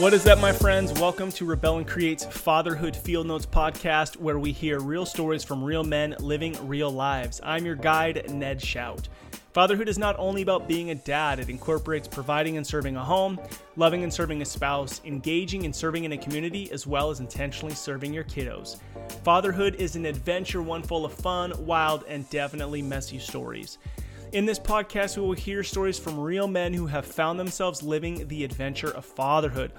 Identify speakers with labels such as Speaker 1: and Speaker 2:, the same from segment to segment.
Speaker 1: What is up, my friends? Welcome to Rebel and Create's Fatherhood Field Notes podcast, where we hear real stories from real men living real lives. I'm your guide, Ned Shout. Fatherhood is not only about being a dad, it incorporates providing and serving a home, loving and serving a spouse, engaging and serving in a community, as well as intentionally serving your kiddos. Fatherhood is an adventure, one full of fun, wild, and definitely messy stories. In this podcast, we will hear stories from real men who have found themselves living the adventure of fatherhood.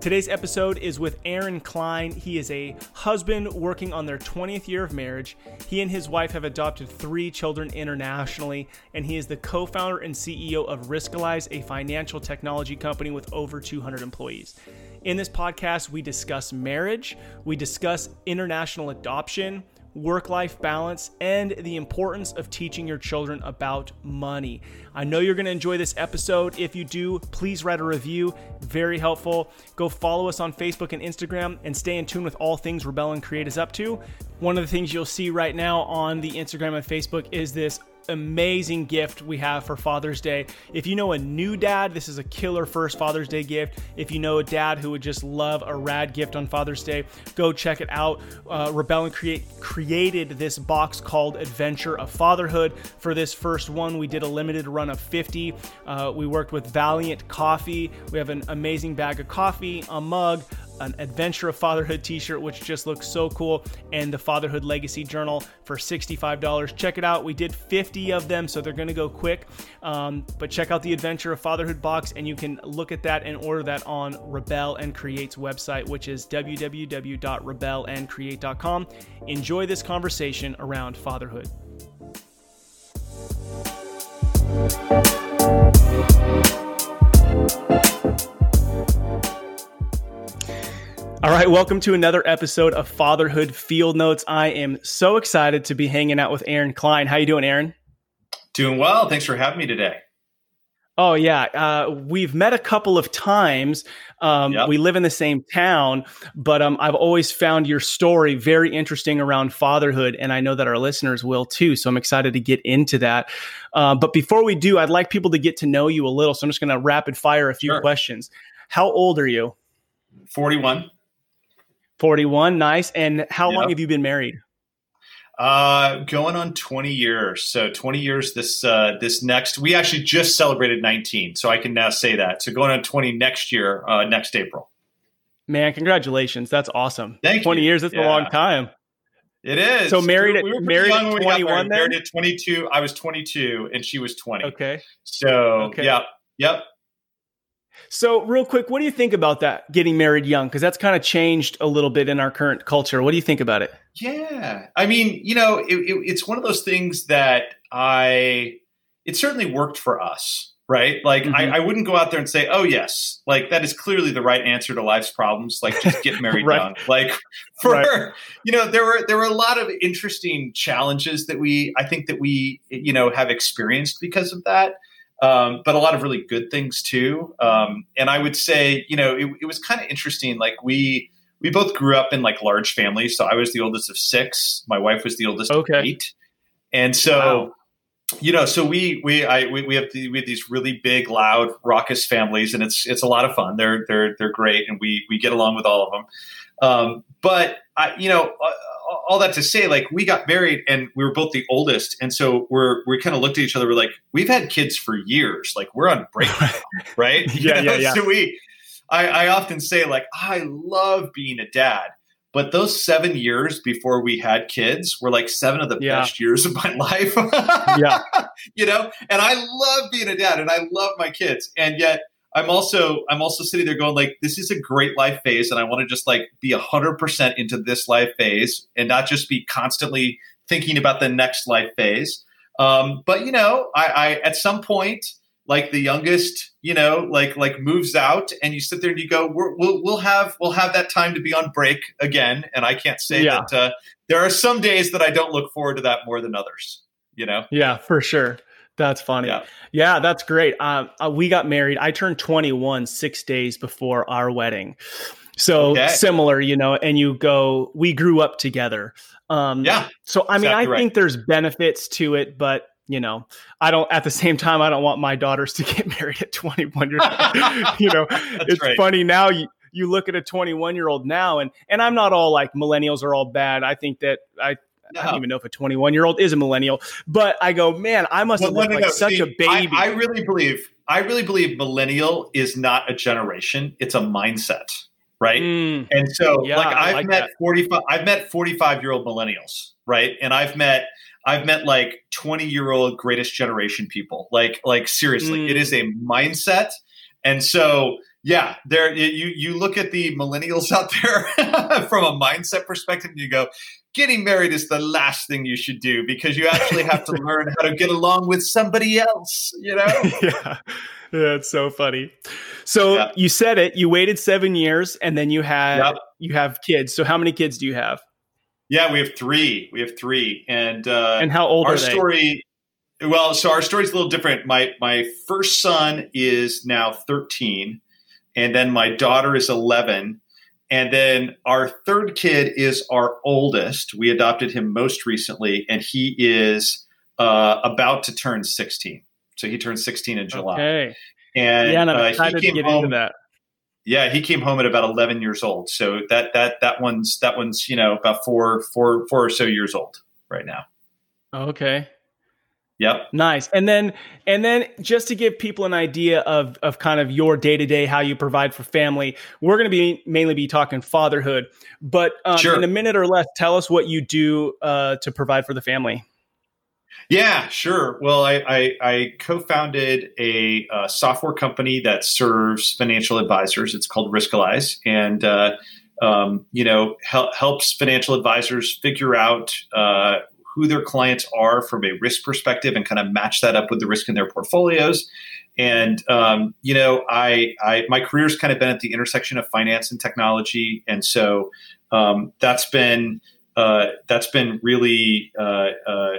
Speaker 1: Today's episode is with Aaron Klein. He is a husband working on their 20th year of marriage. He and his wife have adopted three children internationally, and he is the co founder and CEO of Riskalyze, a financial technology company with over 200 employees. In this podcast, we discuss marriage, we discuss international adoption work life balance, and the importance of teaching your children about money. I know you're going to enjoy this episode. If you do, please write a review. Very helpful. Go follow us on Facebook and Instagram and stay in tune with all things Rebel and Create is up to. One of the things you'll see right now on the Instagram and Facebook is this amazing gift we have for Father's Day. If you know a new dad, this is a killer first Father's Day gift. If you know a dad who would just love a rad gift on Father's Day, go check it out. Uh, Rebel and Create created this box called Adventure of Fatherhood. For this first one, we did a limited run of 50. Uh, we worked with Valiant Coffee. We have an amazing bag of coffee, a mug, an Adventure of Fatherhood t shirt, which just looks so cool, and the Fatherhood Legacy Journal for $65. Check it out. We did 50 of them, so they're going to go quick. Um, but check out the Adventure of Fatherhood box, and you can look at that and order that on Rebel and Create's website, which is www.rebelandcreate.com. Enjoy this conversation around fatherhood. All right, welcome to another episode of Fatherhood Field Notes. I am so excited to be hanging out with Aaron Klein. How you doing, Aaron?
Speaker 2: Doing well. Thanks for having me today.
Speaker 1: Oh yeah, uh, we've met a couple of times. Um, yep. We live in the same town, but um, I've always found your story very interesting around fatherhood, and I know that our listeners will too. So I'm excited to get into that. Uh, but before we do, I'd like people to get to know you a little. So I'm just going to rapid fire a few sure. questions. How old are you?
Speaker 2: Forty-one.
Speaker 1: 41, nice. And how yep. long have you been married?
Speaker 2: Uh, going on 20 years. So 20 years this uh, this next. We actually just celebrated 19, so I can now say that. So going on 20 next year, uh, next April.
Speaker 1: Man, congratulations! That's awesome.
Speaker 2: Thank
Speaker 1: 20
Speaker 2: you.
Speaker 1: years. That's yeah. a long time.
Speaker 2: It is.
Speaker 1: So married at we married at 21
Speaker 2: married. married at 22. I was 22 and she was 20.
Speaker 1: Okay.
Speaker 2: So, okay. yep. Yep.
Speaker 1: So, real quick, what do you think about that getting married young? Because that's kind of changed a little bit in our current culture. What do you think about it?
Speaker 2: Yeah, I mean, you know, it, it, it's one of those things that I. It certainly worked for us, right? Like, mm-hmm. I, I, wouldn't go out there and say, "Oh, yes," like that is clearly the right answer to life's problems. Like, just get married right. young. Like, for right. you know, there were there were a lot of interesting challenges that we, I think, that we, you know, have experienced because of that um, but a lot of really good things too. Um, and I would say, you know, it, it was kind of interesting. Like we we both grew up in like large families. So I was the oldest of six. My wife was the oldest okay. of eight. And so, wow. you know, so we we I we, we have the, we have these really big, loud, raucous families, and it's it's a lot of fun. They're they're they're great, and we we get along with all of them. Um, but I, you know, uh, all that to say, like we got married and we were both the oldest, and so we're we kind of looked at each other. We're like, we've had kids for years. Like we're on break, right?
Speaker 1: yeah, yeah, yeah.
Speaker 2: So we, I, I often say, like, I love being a dad, but those seven years before we had kids were like seven of the yeah. best years of my life.
Speaker 1: yeah,
Speaker 2: you know, and I love being a dad, and I love my kids, and yet I'm also I'm also sitting there going like this is a great life phase and I want to just like be 100% into this life phase and not just be constantly thinking about the next life phase. Um, but you know, I, I at some point like the youngest, you know, like like moves out, and you sit there and you go, we will we'll have we'll have that time to be on break again. And I can't say yeah. that uh, there are some days that I don't look forward to that more than others. You know?
Speaker 1: Yeah, for sure. That's funny. Yeah, yeah that's great. Um, uh, we got married. I turned 21 six days before our wedding. So okay. similar, you know, and you go, we grew up together.
Speaker 2: Um, yeah.
Speaker 1: So, I mean, I right. think there's benefits to it, but you know, I don't, at the same time, I don't want my daughters to get married at 21 years you know, it's right. funny now. You, you look at a 21 year old now, and and I'm not all like millennials are all bad. I think that I no. I don't even know if a 21 year old is a millennial, but I go, man, I must well, have looked like no, such see, a baby.
Speaker 2: I, I, really believe, I really believe millennial is not a generation; it's a mindset, right? Mm, and so, yeah, like, I've like met that. 45, I've met 45 year old millennials, right? And I've met, I've met like 20 year old greatest generation people. Like, like seriously, mm. it is a mindset, and so yeah, there you you look at the millennials out there from a mindset perspective, and you go, getting married is the last thing you should do because you actually have to learn how to get along with somebody else, you know?
Speaker 1: yeah. That's so funny. So yeah. you said it, you waited 7 years and then you had yep. you have kids. So how many kids do you have?
Speaker 2: Yeah, we have 3. We have 3 and uh
Speaker 1: And how old
Speaker 2: our
Speaker 1: are they?
Speaker 2: story well, so our story's a little different. My my first son is now 13 and then my daughter is 11 and then our third kid is our oldest. We adopted him most recently, and he is uh, about to turn 16. So he turned 16 in July.
Speaker 1: Okay.
Speaker 2: And,
Speaker 1: yeah, and I'm uh, excited to get home, into that.
Speaker 2: Yeah, he came home at about 11 years old. So that that that one's that one's you know about four four four or so years old right now.
Speaker 1: Okay.
Speaker 2: Yep.
Speaker 1: Nice. And then and then just to give people an idea of of kind of your day to day, how you provide for family, we're going to be mainly be talking fatherhood. But um, sure. in a minute or less, tell us what you do uh, to provide for the family.
Speaker 2: Yeah, sure. Well, I, I, I co-founded a, uh, software company that serves financial advisors. It's called Riskalyze, and uh, um, you know hel- helps financial advisors figure out uh, who their clients are from a risk perspective and kind of match that up with the risk in their portfolios. And um, you know, I, I my career's kind of been at the intersection of finance and technology, and so um, that's been uh, that's been really uh, uh,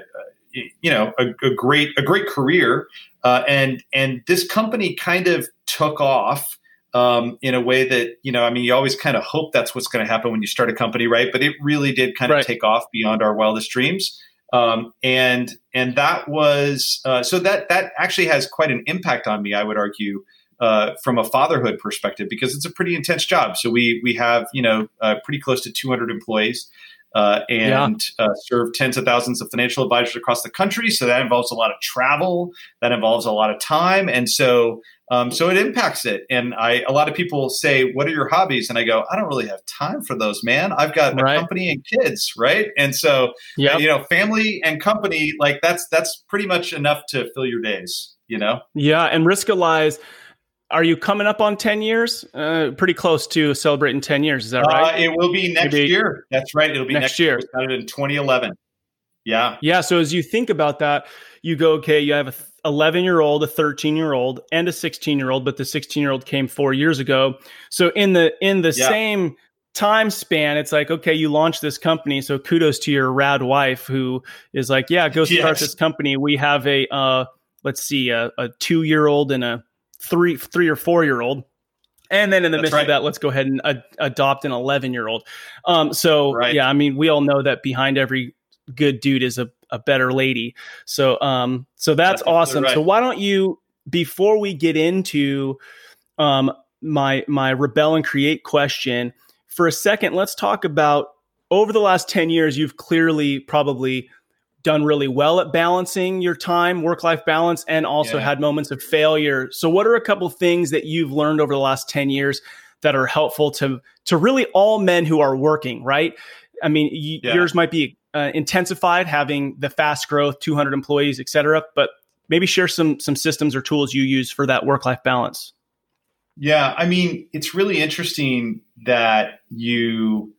Speaker 2: you know a, a, great a great career. Uh, and and this company kind of took off um, in a way that you know i mean you always kind of hope that's what's going to happen when you start a company right but it really did kind of right. take off beyond our wildest dreams um, and and that was uh, so that that actually has quite an impact on me. I would argue uh, from a fatherhood perspective because it's a pretty intense job. So we we have you know uh, pretty close to 200 employees. Uh, and yeah. Uh, serve tens of thousands of financial advisors across the country. So that involves a lot of travel, that involves a lot of time, and so um, so it impacts it. And I, a lot of people say, "What are your hobbies?" And I go, "I don't really have time for those, man. I've got right. a company and kids, right?" And so, yep. you know, family and company, like that's that's pretty much enough to fill your days. You know?
Speaker 1: Yeah. And Riskalyze. Are you coming up on 10 years? Uh, pretty close to celebrating 10 years. Is that right?
Speaker 2: Uh, it will be next Maybe year. That's right. It'll be next, next year. year. started in 2011. Yeah.
Speaker 1: Yeah. So as you think about that, you go, okay, you have a 11 year old, a 13 year old, and a 16 year old, but the 16 year old came four years ago. So in the in the yeah. same time span, it's like, okay, you launched this company. So kudos to your rad wife who is like, yeah, go start yes. this company. We have a uh, let's see, a, a two year old and a three three or four year old. And then in the That's midst right. of that, let's go ahead and ad- adopt an 11 year old. Um, so right. yeah, I mean, we all know that behind every good dude is a a better lady. So um so that's, that's awesome. Right. So why don't you before we get into um my my rebel and create question for a second let's talk about over the last 10 years you've clearly probably done really well at balancing your time work life balance and also yeah. had moments of failure so what are a couple things that you've learned over the last 10 years that are helpful to to really all men who are working right i mean y- yeah. yours might be uh, intensified having the fast growth 200 employees et cetera but maybe share some some systems or tools you use for that work life balance
Speaker 2: yeah i mean it's really interesting that you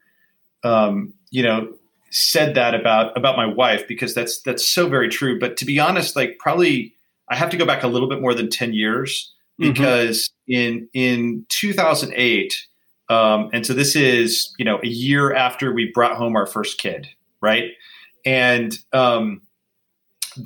Speaker 2: um, you know said that about about my wife because that's that's so very true but to be honest like probably i have to go back a little bit more than 10 years mm-hmm. because mm-hmm. in in 2008 um, and so this is you know a year after we brought home our first kid right? And um,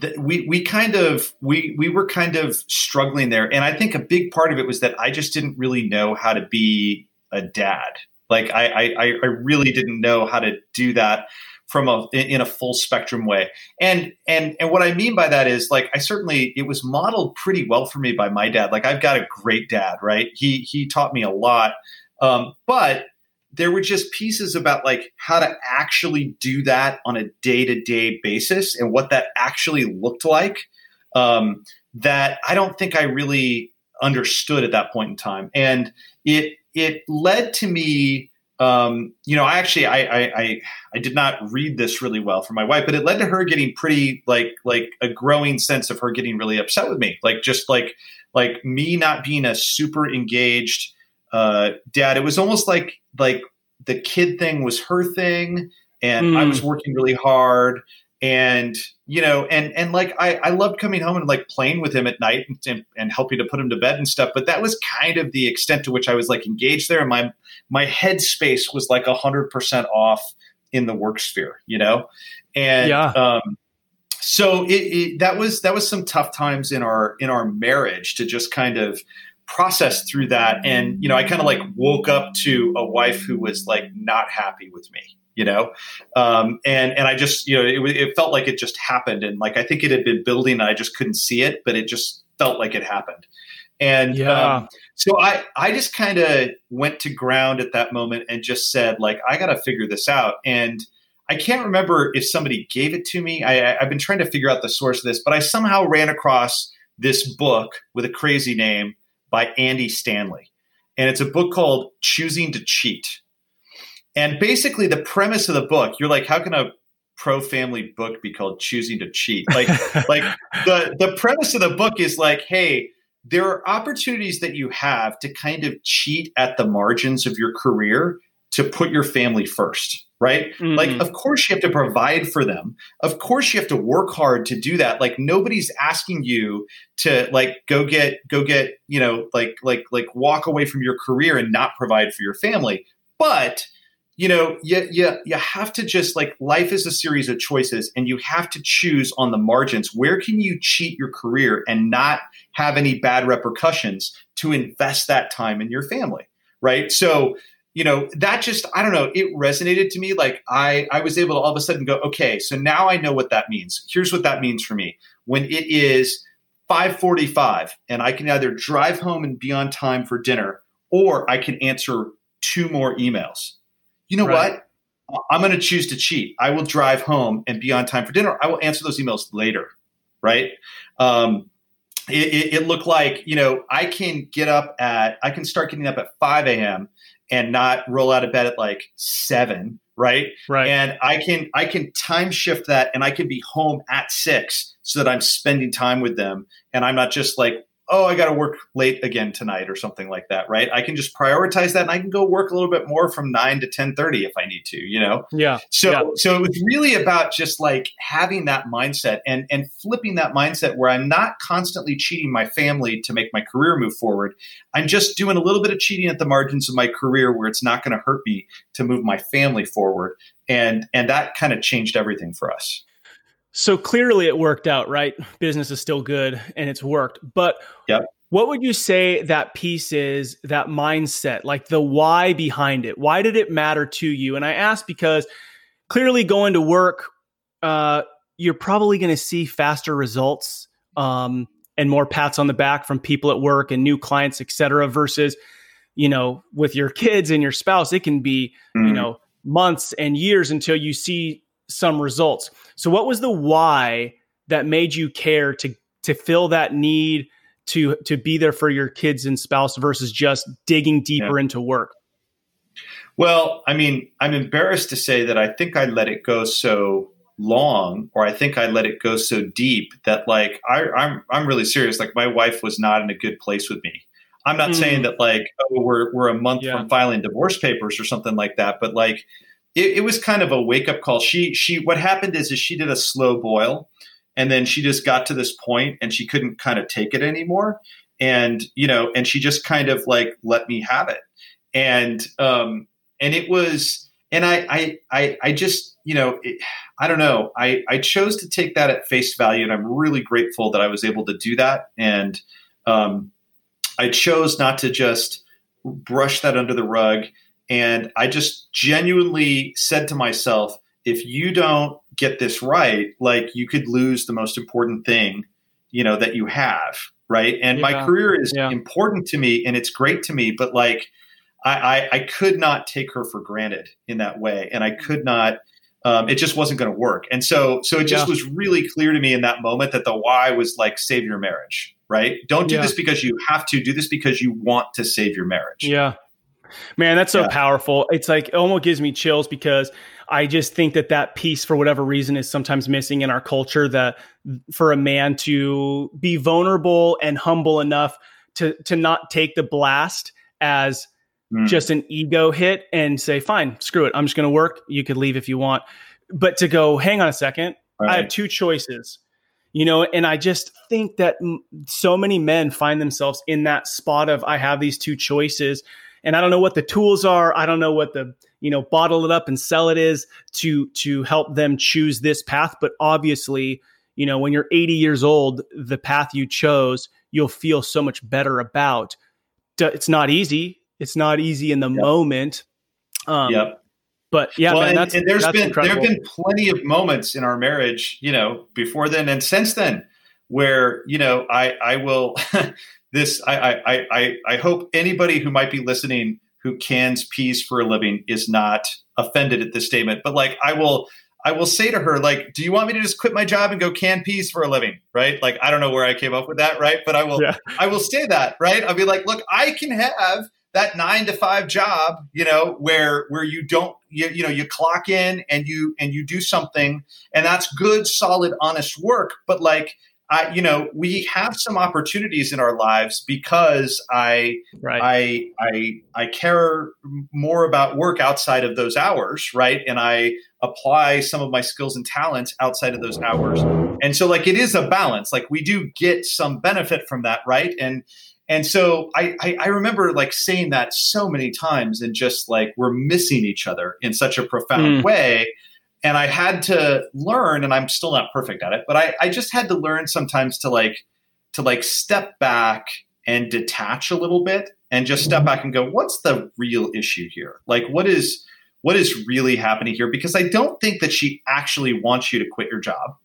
Speaker 2: th- we we kind of we we were kind of struggling there, and I think a big part of it was that I just didn't really know how to be a dad. Like I I, I really didn't know how to do that from a in a full spectrum way. And and and what I mean by that is like I certainly it was modeled pretty well for me by my dad. Like I've got a great dad, right? He he taught me a lot Um, but there were just pieces about like how to actually do that on a day to day basis and what that actually looked like um, that I don't think I really understood at that point in time. And it it led to me. Um, you know, I actually I, I, I I did not read this really well for my wife, but it led to her getting pretty like like a growing sense of her getting really upset with me, like just like like me not being a super engaged uh, dad. It was almost like like the kid thing was her thing, and mm. I was working really hard, and you know, and and like I I loved coming home and like playing with him at night and, and, and helping to put him to bed and stuff. But that was kind of the extent to which I was like engaged there, and my my headspace was like hundred percent off in the work sphere, you know, and yeah. Um, so it, it, that was that was some tough times in our in our marriage to just kind of process through that and you know i kind of like woke up to a wife who was like not happy with me you know um, and and i just you know it, it felt like it just happened and like i think it had been building and i just couldn't see it but it just felt like it happened and yeah. um, so i i just kind of went to ground at that moment and just said like i gotta figure this out and I can't remember if somebody gave it to me. I, have been trying to figure out the source of this, but I somehow ran across this book with a crazy name by Andy Stanley. And it's a book called Choosing to Cheat. And basically, the premise of the book, you're like, how can a pro family book be called Choosing to Cheat? Like, like the, the premise of the book is like, hey, there are opportunities that you have to kind of cheat at the margins of your career to put your family first right? Mm-hmm. Like, of course, you have to provide for them. Of course, you have to work hard to do that. Like, nobody's asking you to like go get go get you know like like like walk away from your career and not provide for your family. But you know, you, you, you have to just like life is a series of choices and you have to choose on the margins. Where can you cheat your career and not have any bad repercussions to invest that time in your family? Right. So, you know that just i don't know it resonated to me like i i was able to all of a sudden go okay so now i know what that means here's what that means for me when it is 5:45 and i can either drive home and be on time for dinner or i can answer two more emails you know right. what? I'm going to choose to cheat. I will drive home and be on time for dinner. I will answer those emails later right? Um, it, it, it looked like you know i can get up at i can start getting up at 5 a.m and not roll out of bed at like seven right?
Speaker 1: Right.
Speaker 2: And i can i can time shift that and i can be home at six so that i'm spending time with them and i'm not just like oh, I got to work late again tonight or something like that, right? I can just prioritize that and I can go work a little bit more from 9 to 10:30 if I need to, you know.
Speaker 1: Yeah.
Speaker 2: So
Speaker 1: yeah.
Speaker 2: so it was really about just like having that mindset and and flipping that mindset where I'm not constantly cheating my family to make my career move forward. I'm just doing a little bit of cheating at the margins of my career where it's not going to hurt me to move my family forward. And and that kind of changed everything for us.
Speaker 1: So clearly it worked out, right? Business is still good and it's worked. But
Speaker 2: yep.
Speaker 1: what would you say that piece is, that mindset, like the why behind it? Why did it matter to you? And I ask because clearly going to work, uh, you're probably going to see faster results um, and more pats on the back from people at work and new clients, et cetera, versus, you know, with your kids and your spouse, it can be, mm-hmm. you know, months and years until you see some results. So what was the why that made you care to to fill that need to to be there for your kids and spouse versus just digging deeper yeah. into work?
Speaker 2: Well, I mean, I'm embarrassed to say that I think I let it go so long or I think I let it go so deep that like I, am I'm, I'm really serious. Like my wife was not in a good place with me. I'm not mm. saying that like oh we're we're a month yeah. from filing divorce papers or something like that, but like it, it was kind of a wake up call. She she what happened is is she did a slow boil, and then she just got to this point and she couldn't kind of take it anymore, and you know, and she just kind of like let me have it, and um, and it was, and I I I, I just you know. It, I don't know. I, I chose to take that at face value, and I'm really grateful that I was able to do that. And um, I chose not to just brush that under the rug and I just genuinely said to myself, if you don't get this right, like you could lose the most important thing, you know, that you have. Right. And yeah. my career is yeah. important to me and it's great to me, but like, I, I, I could not take her for granted in that way, and I could not. Um, it just wasn't going to work, and so so it just yeah. was really clear to me in that moment that the why was like save your marriage, right? Don't do this because you have to. Do this because you want to save your marriage.
Speaker 1: Yeah, man, that's so yeah. powerful. It's like it almost gives me chills because I just think that that piece, for whatever reason, is sometimes missing in our culture. That for a man to be vulnerable and humble enough to to not take the blast as mm. just an ego hit and say, fine, screw it. I'm just going to work. You could leave if you want. But to go, hang on a second. Right. I have two choices. You know, and I just think that so many men find themselves in that spot of I have these two choices and I don't know what the tools are. I don't know what the, you know, bottle it up and sell it is to to help them choose this path, but obviously, you know, when you're 80 years old, the path you chose, you'll feel so much better about. It's not easy. It's not easy in the yep. moment.
Speaker 2: Um, yep.
Speaker 1: But yeah, well, man, and,
Speaker 2: and there's been incredible. there have been plenty of moments in our marriage, you know, before then and since then, where you know I I will this I I I I hope anybody who might be listening who cans peas for a living is not offended at this statement, but like I will I will say to her, like, do you want me to just quit my job and go can peas for a living? Right. Like, I don't know where I came up with that. Right. But I will, yeah. I will say that. Right. I'll be like, look, I can have that nine to five job, you know, where where you don't you, you know you clock in and you and you do something and that's good, solid, honest work. But like I, you know, we have some opportunities in our lives because I, right. I, I, I care more about work outside of those hours, right? And I apply some of my skills and talents outside of those hours. And so, like, it is a balance. Like, we do get some benefit from that, right? And and so I, I, I, remember like saying that so many times and just like we're missing each other in such a profound mm. way. And I had to learn, and I'm still not perfect at it, but I, I just had to learn sometimes to like to like step back and detach a little bit and just step mm-hmm. back and go, what's the real issue here? Like what is what is really happening here? Because I don't think that she actually wants you to quit your job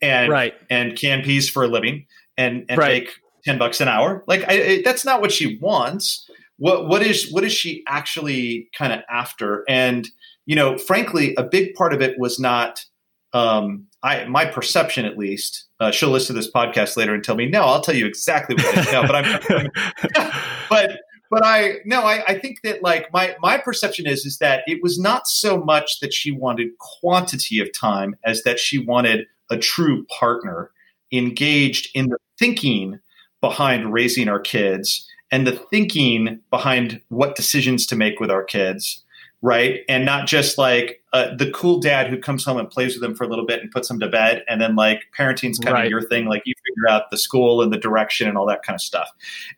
Speaker 2: and right. and can peas for a living and and right. make 10 bucks an hour. Like I, I, that's not what she wants. What what is what is she actually kind of after? And you know, frankly, a big part of it was not um, I my perception at least. Uh, she'll listen to this podcast later and tell me, no, I'll tell you exactly what it is. No, but I'm, but but I no, I, I think that like my my perception is is that it was not so much that she wanted quantity of time as that she wanted a true partner engaged in the thinking behind raising our kids and the thinking behind what decisions to make with our kids right and not just like uh, the cool dad who comes home and plays with them for a little bit and puts them to bed and then like parenting's kind right. of your thing like you figure out the school and the direction and all that kind of stuff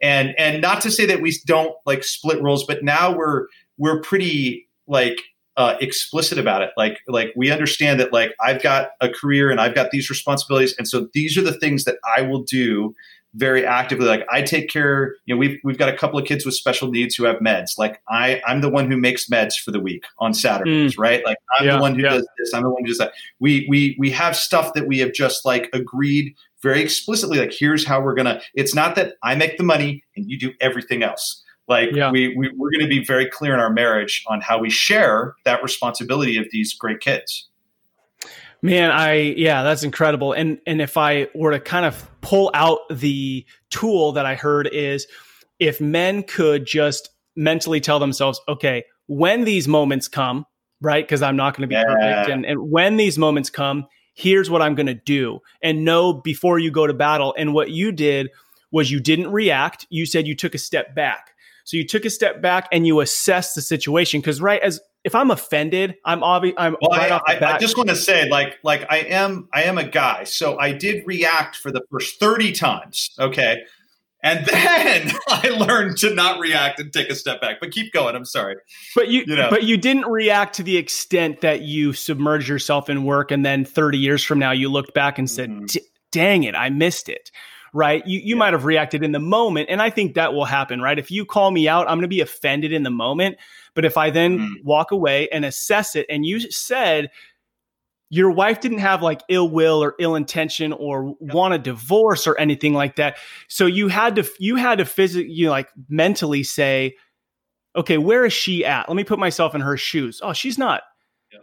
Speaker 2: and and not to say that we don't like split roles but now we're we're pretty like uh, explicit about it. Like, like we understand that like I've got a career and I've got these responsibilities, and so these are the things that I will do very actively like i take care you know we've, we've got a couple of kids with special needs who have meds like i i'm the one who makes meds for the week on saturdays mm. right like i'm yeah, the one who yeah. does this i'm the one who does that we we we have stuff that we have just like agreed very explicitly like here's how we're gonna it's not that i make the money and you do everything else like yeah. we, we we're going to be very clear in our marriage on how we share that responsibility of these great kids
Speaker 1: Man, I yeah, that's incredible. And and if I were to kind of pull out the tool that I heard is if men could just mentally tell themselves, okay, when these moments come, right? Because I'm not going to be yeah. perfect. And, and when these moments come, here's what I'm going to do. And know before you go to battle. And what you did was you didn't react. You said you took a step back. So you took a step back and you assessed the situation. Because right as if I'm offended, I'm obvious. I'm
Speaker 2: well, right I, off the bat. I, I just want to say, like, like I am, I am a guy, so I did react for the first thirty times. Okay, and then I learned to not react and take a step back. But keep going. I'm sorry.
Speaker 1: But you, you know. but you didn't react to the extent that you submerged yourself in work, and then 30 years from now, you looked back and said, mm-hmm. "Dang it, I missed it." right? You you yeah. might have reacted in the moment, and I think that will happen, right? If you call me out, I'm going to be offended in the moment, but if I then mm. walk away and assess it, and you said your wife didn't have like ill will or ill intention or yep. want a divorce or anything like that, so you had to you had to physically you know, like mentally say. okay, where is she at? Let me put myself in her shoes. Oh, she's not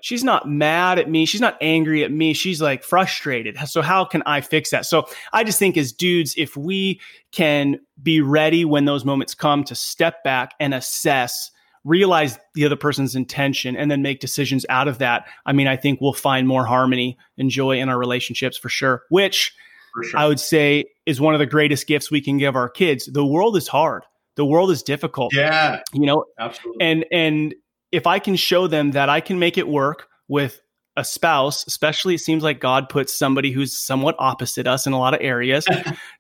Speaker 1: she's not mad at me. She's not angry at me. She's like frustrated. So how can I fix that? So I just think as dudes, if we can be ready when those moments come to step back and assess, realize the other person's intention and then make decisions out of that, I mean, I think we'll find more harmony and joy in our relationships for sure, which for sure. I would say is one of the greatest gifts we can give our kids. The world is hard. The world is difficult.
Speaker 2: Yeah.
Speaker 1: You know,
Speaker 2: absolutely.
Speaker 1: And and if I can show them that I can make it work with a spouse, especially it seems like God puts somebody who's somewhat opposite us in a lot of areas,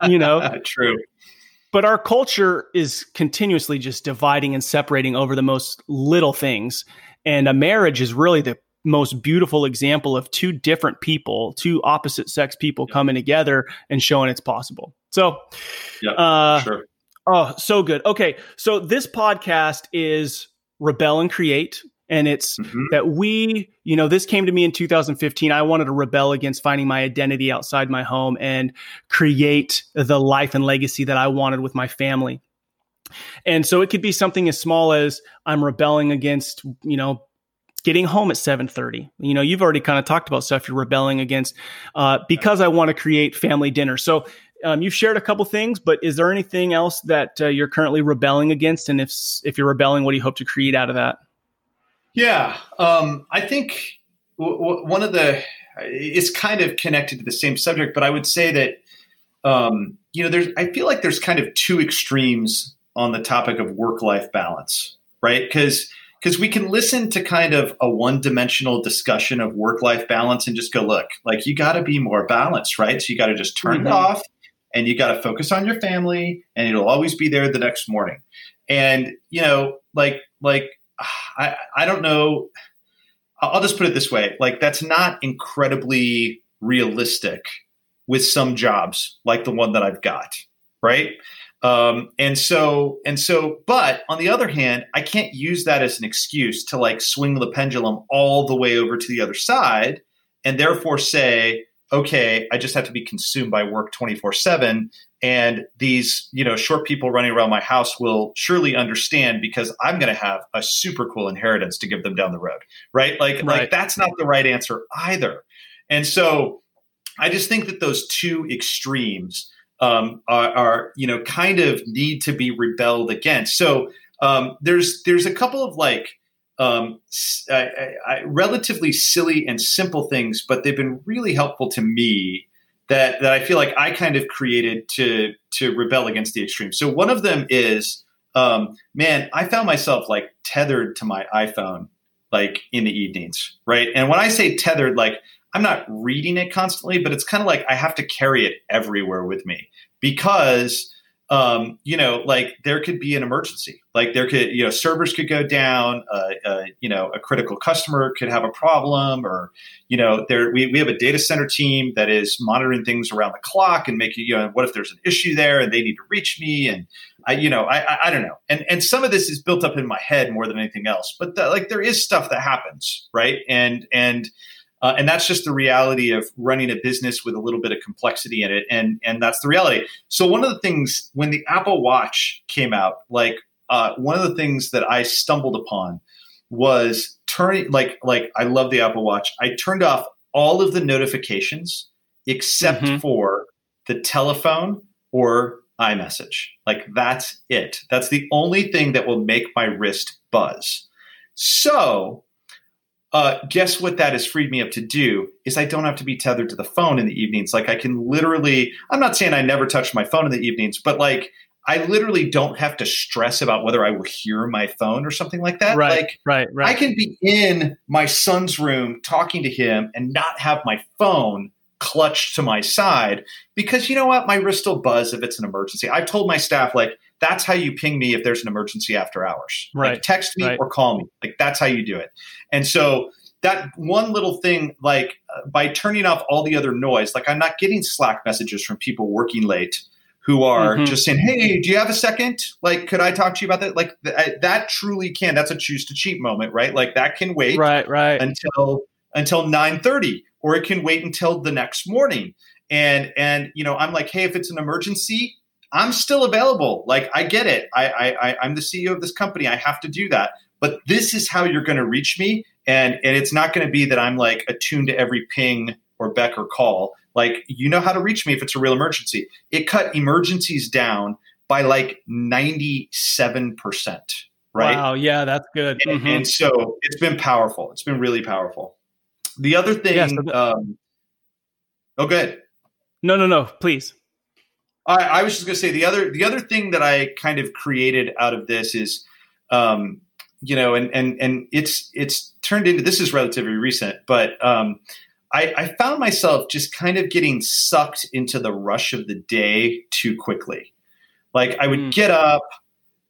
Speaker 1: you know.
Speaker 2: True.
Speaker 1: But our culture is continuously just dividing and separating over the most little things. And a marriage is really the most beautiful example of two different people, two opposite sex people yeah. coming together and showing it's possible. So,
Speaker 2: yeah, uh, sure.
Speaker 1: Oh, so good. Okay. So this podcast is rebel and create and it's mm-hmm. that we you know this came to me in 2015 i wanted to rebel against finding my identity outside my home and create the life and legacy that i wanted with my family and so it could be something as small as i'm rebelling against you know getting home at 7.30 you know you've already kind of talked about stuff you're rebelling against uh, because i want to create family dinner so um, you've shared a couple things, but is there anything else that uh, you're currently rebelling against? And if if you're rebelling, what do you hope to create out of that?
Speaker 2: Yeah, um, I think w- w- one of the it's kind of connected to the same subject, but I would say that um, you know there's I feel like there's kind of two extremes on the topic of work life balance, right? Because because we can listen to kind of a one dimensional discussion of work life balance and just go, look, like you got to be more balanced, right? So you got to just turn mm-hmm. it off and you got to focus on your family and it'll always be there the next morning and you know like like i i don't know i'll just put it this way like that's not incredibly realistic with some jobs like the one that i've got right um, and so and so but on the other hand i can't use that as an excuse to like swing the pendulum all the way over to the other side and therefore say okay, I just have to be consumed by work 24 7. And these, you know, short people running around my house will surely understand because I'm going to have a super cool inheritance to give them down the road. Right. Like, right. like that's not the right answer either. And so I just think that those two extremes um, are, are, you know, kind of need to be rebelled against. So um, there's, there's a couple of like, um, I, I, relatively silly and simple things, but they've been really helpful to me. That that I feel like I kind of created to to rebel against the extreme. So one of them is, um, man, I found myself like tethered to my iPhone like in the evenings, right? And when I say tethered, like I'm not reading it constantly, but it's kind of like I have to carry it everywhere with me because um, you know, like there could be an emergency. Like there could, you know, servers could go down. Uh, uh, you know, a critical customer could have a problem, or you know, there we, we have a data center team that is monitoring things around the clock and making, you know, what if there's an issue there and they need to reach me and I, you know, I, I, I don't know. And and some of this is built up in my head more than anything else. But the, like there is stuff that happens, right? And and uh, and that's just the reality of running a business with a little bit of complexity in it. And, and that's the reality. So one of the things when the Apple Watch came out, like uh, one of the things that I stumbled upon was turning like like I love the Apple Watch. I turned off all of the notifications except mm-hmm. for the telephone or iMessage. Like that's it. That's the only thing that will make my wrist buzz. So uh, guess what that has freed me up to do is I don't have to be tethered to the phone in the evenings. Like I can literally, I'm not saying I never touch my phone in the evenings, but like I literally don't have to stress about whether I will hear my phone or something like that.
Speaker 1: Right,
Speaker 2: like,
Speaker 1: right, right.
Speaker 2: I can be in my son's room talking to him and not have my phone clutched to my side because you know what? My wrist will buzz if it's an emergency. I've told my staff, like, that's how you ping me if there's an emergency after hours.
Speaker 1: Right.
Speaker 2: Like text me
Speaker 1: right.
Speaker 2: or call me. Like that's how you do it. And so that one little thing, like uh, by turning off all the other noise, like I'm not getting Slack messages from people working late who are mm-hmm. just saying, "Hey, do you have a second? Like, could I talk to you about that?" Like th- that truly can. That's a choose to cheat moment, right? Like that can wait,
Speaker 1: right, right,
Speaker 2: until until nine thirty, or it can wait until the next morning. And and you know, I'm like, hey, if it's an emergency, I'm still available. Like I get it. I, I, I I'm the CEO of this company. I have to do that. But this is how you're going to reach me, and and it's not going to be that I'm like attuned to every ping or beck or call. Like you know how to reach me if it's a real emergency. It cut emergencies down by like 97 percent. Right.
Speaker 1: Wow. Yeah, that's good.
Speaker 2: And,
Speaker 1: mm-hmm.
Speaker 2: and, so it's been powerful. It's been really powerful. The other thing. Yeah, so the- um, oh, good.
Speaker 1: No, no, no. Please.
Speaker 2: I, I was just going to say the other the other thing that I kind of created out of this is, um, you know, and and and it's it's turned into this is relatively recent, but um, I, I found myself just kind of getting sucked into the rush of the day too quickly. Like I would mm. get up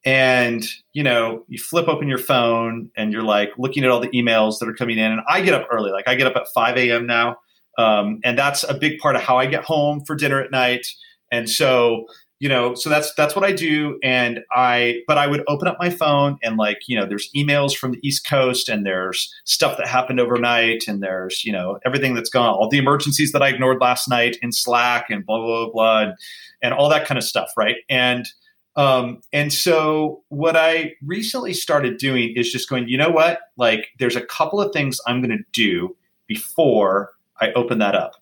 Speaker 2: and you know you flip open your phone and you're like looking at all the emails that are coming in and i get up early like i get up at 5 a.m now um, and that's a big part of how i get home for dinner at night and so you know so that's that's what i do and i but i would open up my phone and like you know there's emails from the east coast and there's stuff that happened overnight and there's you know everything that's gone all the emergencies that i ignored last night in slack and blah blah blah, blah and, and all that kind of stuff right and um, and so what I recently started doing is just going, you know what? Like there's a couple of things I'm going to do before I open that up.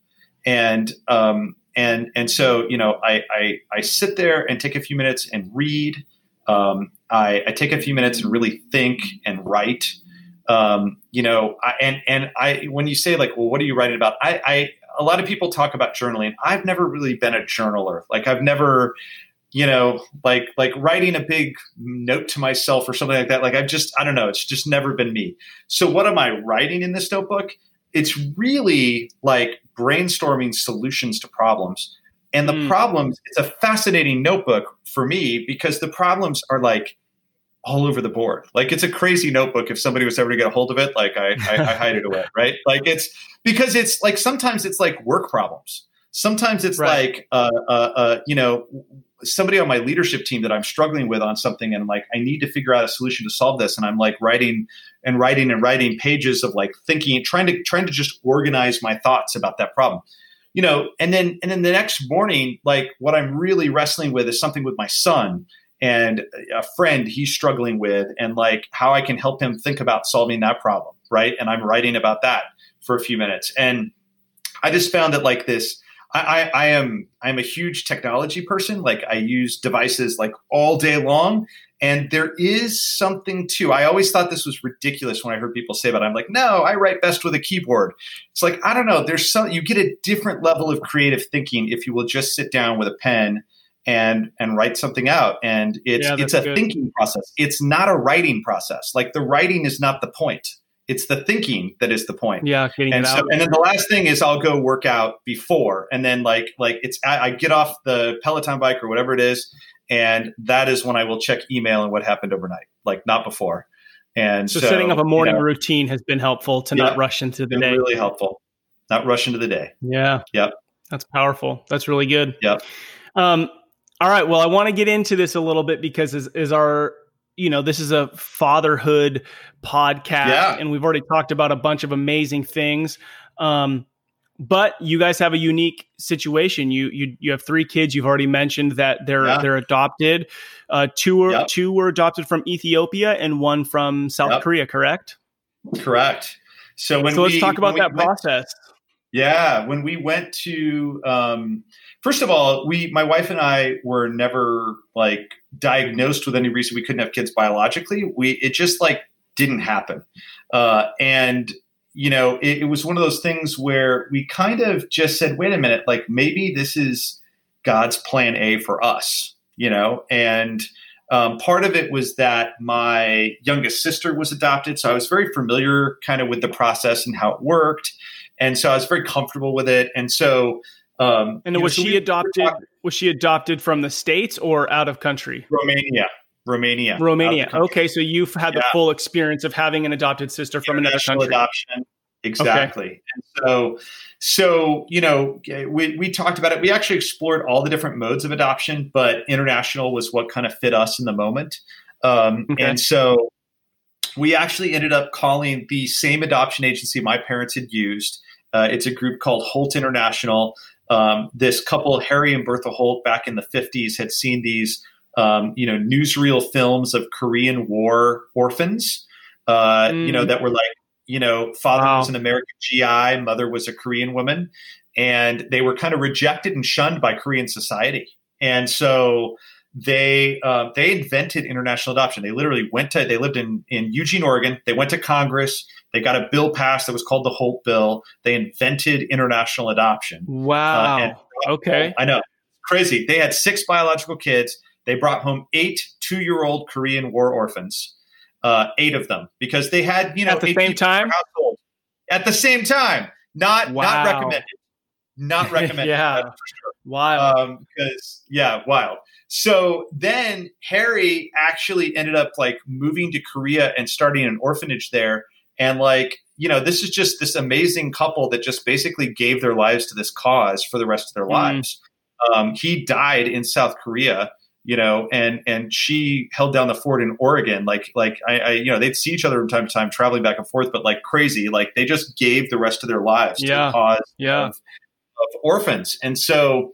Speaker 2: And um, and and so you know I, I, I sit there and take a few minutes and read. Um, I, I, take a few minutes and really think and write. Um, you know, I, and and I when you say like, well, what are you writing about? I, I a lot of people talk about journaling. I've never really been a journaler. Like I've never you know like like writing a big note to myself or something like that like i've just i don't know it's just never been me so what am i writing in this notebook it's really like brainstorming solutions to problems and the mm. problems it's a fascinating notebook for me because the problems are like all over the board like it's a crazy notebook if somebody was ever to get a hold of it like i, I, I hide it away right like it's because it's like sometimes it's like work problems sometimes it's right. like uh, uh, uh, you know somebody on my leadership team that I'm struggling with on something and I'm like, I need to figure out a solution to solve this. And I'm like writing and writing and writing pages of like thinking, trying to trying to just organize my thoughts about that problem. You know, and then and then the next morning, like what I'm really wrestling with is something with my son and a friend he's struggling with and like how I can help him think about solving that problem. Right. And I'm writing about that for a few minutes. And I just found that like this I, I, am I'm a huge technology person. Like I use devices like all day long. And there is something too. I always thought this was ridiculous when I heard people say that. I'm like, no, I write best with a keyboard. It's like, I don't know. There's some you get a different level of creative thinking if you will just sit down with a pen and and write something out. And it's yeah, it's a good. thinking process. It's not a writing process. Like the writing is not the point it's the thinking that is the point.
Speaker 1: Yeah,
Speaker 2: and so, and then the last thing is I'll go work out before, and then like like it's I, I, get off the Peloton bike or whatever it is, and that is when I will check email and what happened overnight, like not before. And
Speaker 1: so, so setting up a morning you know, routine has been helpful to not rush into the day.
Speaker 2: Really helpful, not rush into the day.
Speaker 1: Yeah.
Speaker 2: Yep.
Speaker 1: That's powerful. That's really good.
Speaker 2: Yep.
Speaker 1: Um, all right. Well, I want to get into this a little bit because as, is our you know, this is a fatherhood podcast, yeah. and we've already talked about a bunch of amazing things. Um, but you guys have a unique situation. You you you have three kids. You've already mentioned that they're yeah. they're adopted. Uh, two were yep. two were adopted from Ethiopia and one from South yep. Korea. Correct.
Speaker 2: Correct. So when
Speaker 1: so
Speaker 2: we,
Speaker 1: let's talk about that process.
Speaker 2: Yeah, when we went to um, first of all, we my wife and I were never like diagnosed with any reason we couldn't have kids biologically. We it just like didn't happen, uh, and you know it, it was one of those things where we kind of just said, wait a minute, like maybe this is God's plan A for us, you know, and. Um, part of it was that my youngest sister was adopted, so I was very familiar kind of with the process and how it worked and so I was very comfortable with it. And so, um,
Speaker 1: and was know, she adopted? was she adopted from the states or out of country?
Speaker 2: Romania. Romania.
Speaker 1: Romania. Okay, so you've had yeah. the full experience of having an adopted sister from another country.
Speaker 2: Adoption. Exactly. Okay. And so, so you know, we we talked about it. We actually explored all the different modes of adoption, but international was what kind of fit us in the moment. Um, okay. And so, we actually ended up calling the same adoption agency my parents had used uh, it's a group called Holt International. Um, this couple, Harry and Bertha Holt, back in the 50s, had seen these, um, you know, newsreel films of Korean War orphans, uh, mm. you know, mm. that were like, you know, father wow. was an American GI, mother was a Korean woman, and they were kind of rejected and shunned by Korean society. And so they uh, they invented international adoption. They literally went to they lived in in Eugene, Oregon. They went to Congress. They got a bill passed that was called the Holt Bill. They invented international adoption.
Speaker 1: Wow. Uh, and, okay.
Speaker 2: I know. Crazy. They had six biological kids. They brought home eight two year old Korean war orphans, uh, eight of them, because they had, you know,
Speaker 1: at the same time.
Speaker 2: At the same time. Not, wow. not recommended. Not recommended.
Speaker 1: yeah.
Speaker 2: For sure.
Speaker 1: Wild.
Speaker 2: Because, um, yeah, wild. So then Harry actually ended up like moving to Korea and starting an orphanage there. And like, you know, this is just this amazing couple that just basically gave their lives to this cause for the rest of their mm. lives. Um, he died in South Korea, you know, and and she held down the fort in Oregon. Like like I, I, you know they'd see each other from time to time traveling back and forth, but like crazy. Like they just gave the rest of their lives yeah. to the cause
Speaker 1: yeah.
Speaker 2: of, of orphans. And so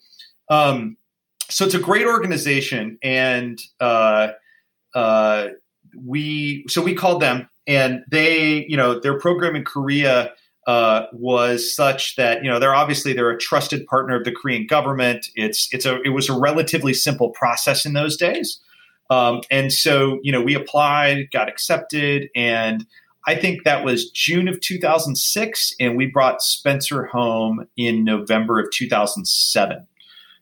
Speaker 2: um, so it's a great organization, and uh, uh, we so we called them, and they, you know, their program in Korea uh, was such that you know they're obviously they're a trusted partner of the Korean government. It's it's a it was a relatively simple process in those days, um, and so you know we applied, got accepted, and I think that was June of 2006, and we brought Spencer home in November of 2007.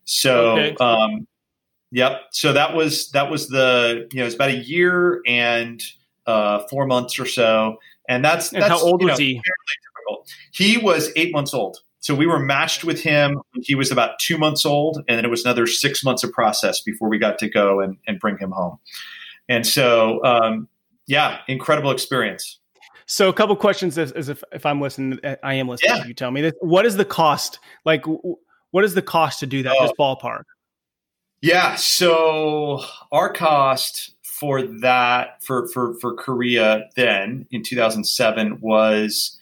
Speaker 2: So, okay. um, yep. So that was that was the you know it's about a year and uh, four months or so, and that's
Speaker 1: and
Speaker 2: that's
Speaker 1: how old
Speaker 2: was
Speaker 1: know, he?
Speaker 2: Typical. He was eight months old. So we were matched with him when he was about two months old, and then it was another six months of process before we got to go and, and bring him home. And so, um, yeah, incredible experience.
Speaker 1: So, a couple questions as, as if, if I'm listening, I am listening. Yeah. You tell me this. What is the cost? Like, what is the cost to do that? Oh. Just ballpark.
Speaker 2: Yeah. So our cost for that for for for Korea then in 2007 was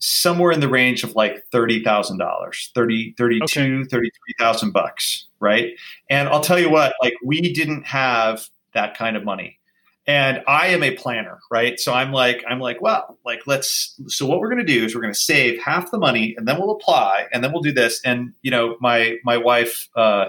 Speaker 2: somewhere in the range of like $30,000, 30 32 okay. 33,000 bucks, right? And I'll tell you what, like we didn't have that kind of money and i am a planner right so i'm like i'm like well like let's so what we're going to do is we're going to save half the money and then we'll apply and then we'll do this and you know my my wife uh,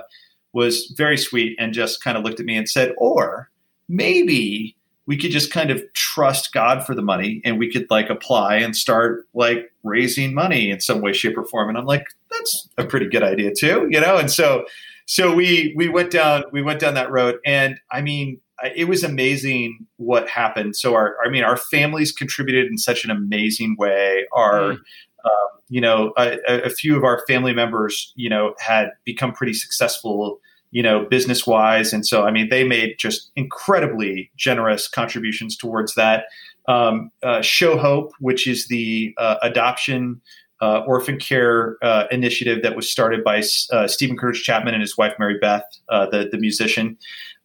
Speaker 2: was very sweet and just kind of looked at me and said or maybe we could just kind of trust god for the money and we could like apply and start like raising money in some way shape or form and i'm like that's a pretty good idea too you know and so so we we went down we went down that road and i mean it was amazing what happened. So our, I mean, our families contributed in such an amazing way. Our, mm. um, you know, a, a, few of our family members, you know, had become pretty successful, you know, business wise, and so I mean, they made just incredibly generous contributions towards that. Um, uh, Show Hope, which is the uh, adoption. Uh, orphan care uh, initiative that was started by uh, Steven Curtis Chapman and his wife Mary Beth, uh, the the musician.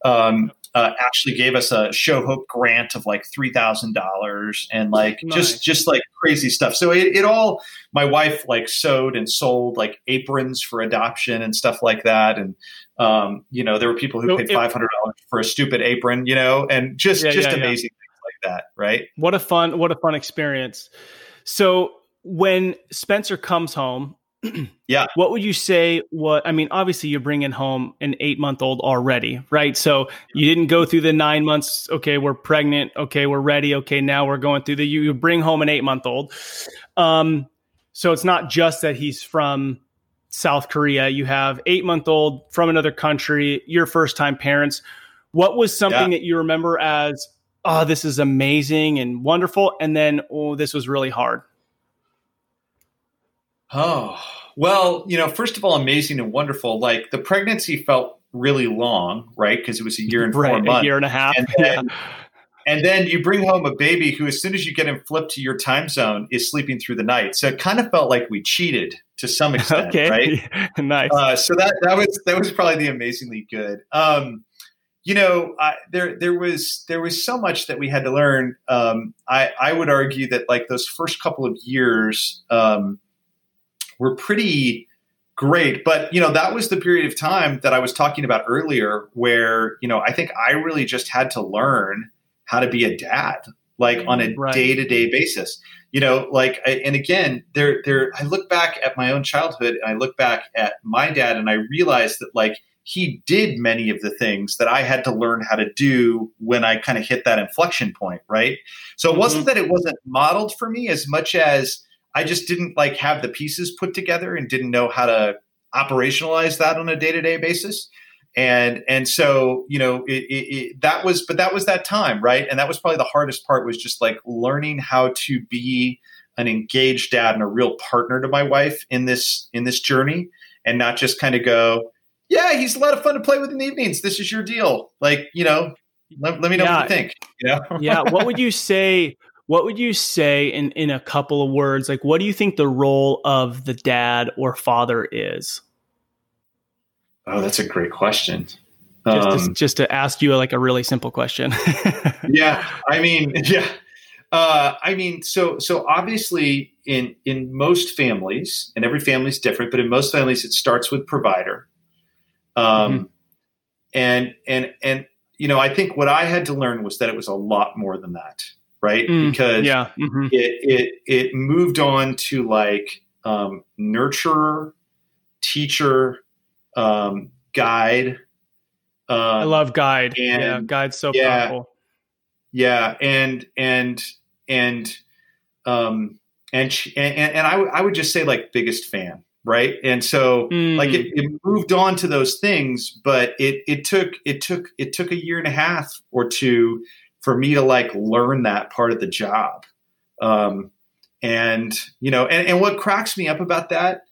Speaker 2: Um, uh, actually gave us a show hope grant of like three thousand dollars and like nice. just just like crazy stuff. So it, it all my wife like sewed and sold like aprons for adoption and stuff like that. And um, you know there were people who so paid five hundred dollars for a stupid apron, you know, and just yeah, just yeah, amazing yeah. things like that, right?
Speaker 1: What a fun what a fun experience. So when Spencer comes home
Speaker 2: yeah.
Speaker 1: What would you say? What I mean, obviously, you're bringing home an eight month old already, right? So you didn't go through the nine months. Okay, we're pregnant. Okay, we're ready. Okay, now we're going through the. You, you bring home an eight month old. Um, so it's not just that he's from South Korea. You have eight month old from another country. Your first time parents. What was something yeah. that you remember as, oh, this is amazing and wonderful, and then oh, this was really hard.
Speaker 2: Oh, well, you know, first of all, amazing and wonderful. Like the pregnancy felt really long, right? Because it was a year and right, four months,
Speaker 1: a year and a half.
Speaker 2: And then, yeah. and then you bring home a baby who, as soon as you get him flipped to your time zone, is sleeping through the night. So it kind of felt like we cheated to some extent,
Speaker 1: okay.
Speaker 2: right?
Speaker 1: nice.
Speaker 2: Uh, so that that was that was probably the amazingly good. Um, you know, I, there there was there was so much that we had to learn. Um, I I would argue that like those first couple of years. Um, were pretty great. But you know, that was the period of time that I was talking about earlier, where you know I think I really just had to learn how to be a dad, like on a day to day basis. You know, like, and again, there, there. I look back at my own childhood, and I look back at my dad, and I realize that like he did many of the things that I had to learn how to do when I kind of hit that inflection point, right? So it wasn't mm-hmm. that it wasn't modeled for me as much as I just didn't like have the pieces put together and didn't know how to operationalize that on a day-to-day basis. And and so, you know, it, it, it, that was but that was that time, right? And that was probably the hardest part was just like learning how to be an engaged dad and a real partner to my wife in this in this journey and not just kind of go, yeah, he's a lot of fun to play with in the evenings. This is your deal. Like, you know, let, let me know yeah. what you think. You know?
Speaker 1: yeah. What would you say? What would you say in, in a couple of words? Like, what do you think the role of the dad or father is?
Speaker 2: Oh, that's a great question.
Speaker 1: Just, um, to, just to ask you a, like a really simple question.
Speaker 2: yeah. I mean, yeah. Uh, I mean, so so obviously in in most families, and every family is different, but in most families, it starts with provider, um, mm-hmm. And and and you know, I think what I had to learn was that it was a lot more than that, right? Mm, because
Speaker 1: yeah, mm-hmm.
Speaker 2: it it it moved on to like um, nurturer, teacher, um, guide.
Speaker 1: Um, I love guide. And, yeah, guide's so yeah, powerful.
Speaker 2: Yeah, and and and um and and, and I, w- I would just say like biggest fan right and so mm. like it, it, moved on to those things but it it took it took it took a year and a half or two for me to like learn that part of the job. Um and you know and, and what cracks me up about that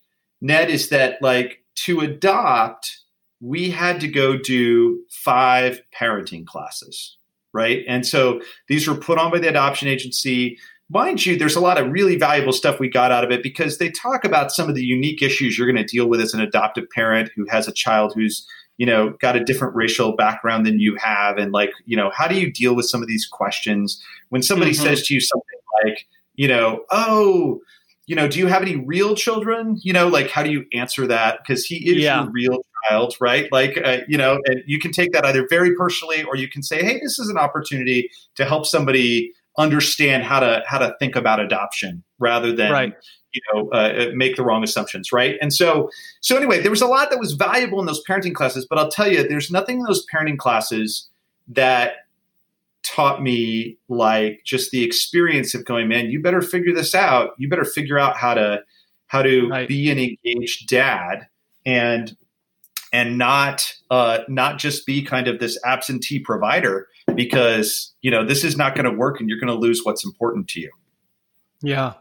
Speaker 2: ned is that like to adopt we had to go do five parenting classes right? And so these were put on by the adoption agency. Mind you, there's a lot of really valuable stuff we got out of it because they talk about some of the unique issues you're going to deal with as an adoptive parent who has a child who's you know got a different racial background than you have and like you know how do you deal with some of these questions when somebody mm-hmm. says to you something like you know oh you know do you have any real children you know like how do you answer that because he is yeah. your real child right like uh, you know and you can take that either very personally or you can say hey this is an opportunity to help somebody understand how to how to think about adoption rather than right. You know uh, make the wrong assumptions right? And so so anyway there was a lot that was valuable in those parenting classes but i'll tell you there's nothing in those parenting classes that taught me like just the experience of going man you better figure this out. You better figure out how to how to right. be an engaged dad and and not uh, not just be kind of this absentee provider because you know this is not going to work and you're going to lose what's important to you.
Speaker 1: Yeah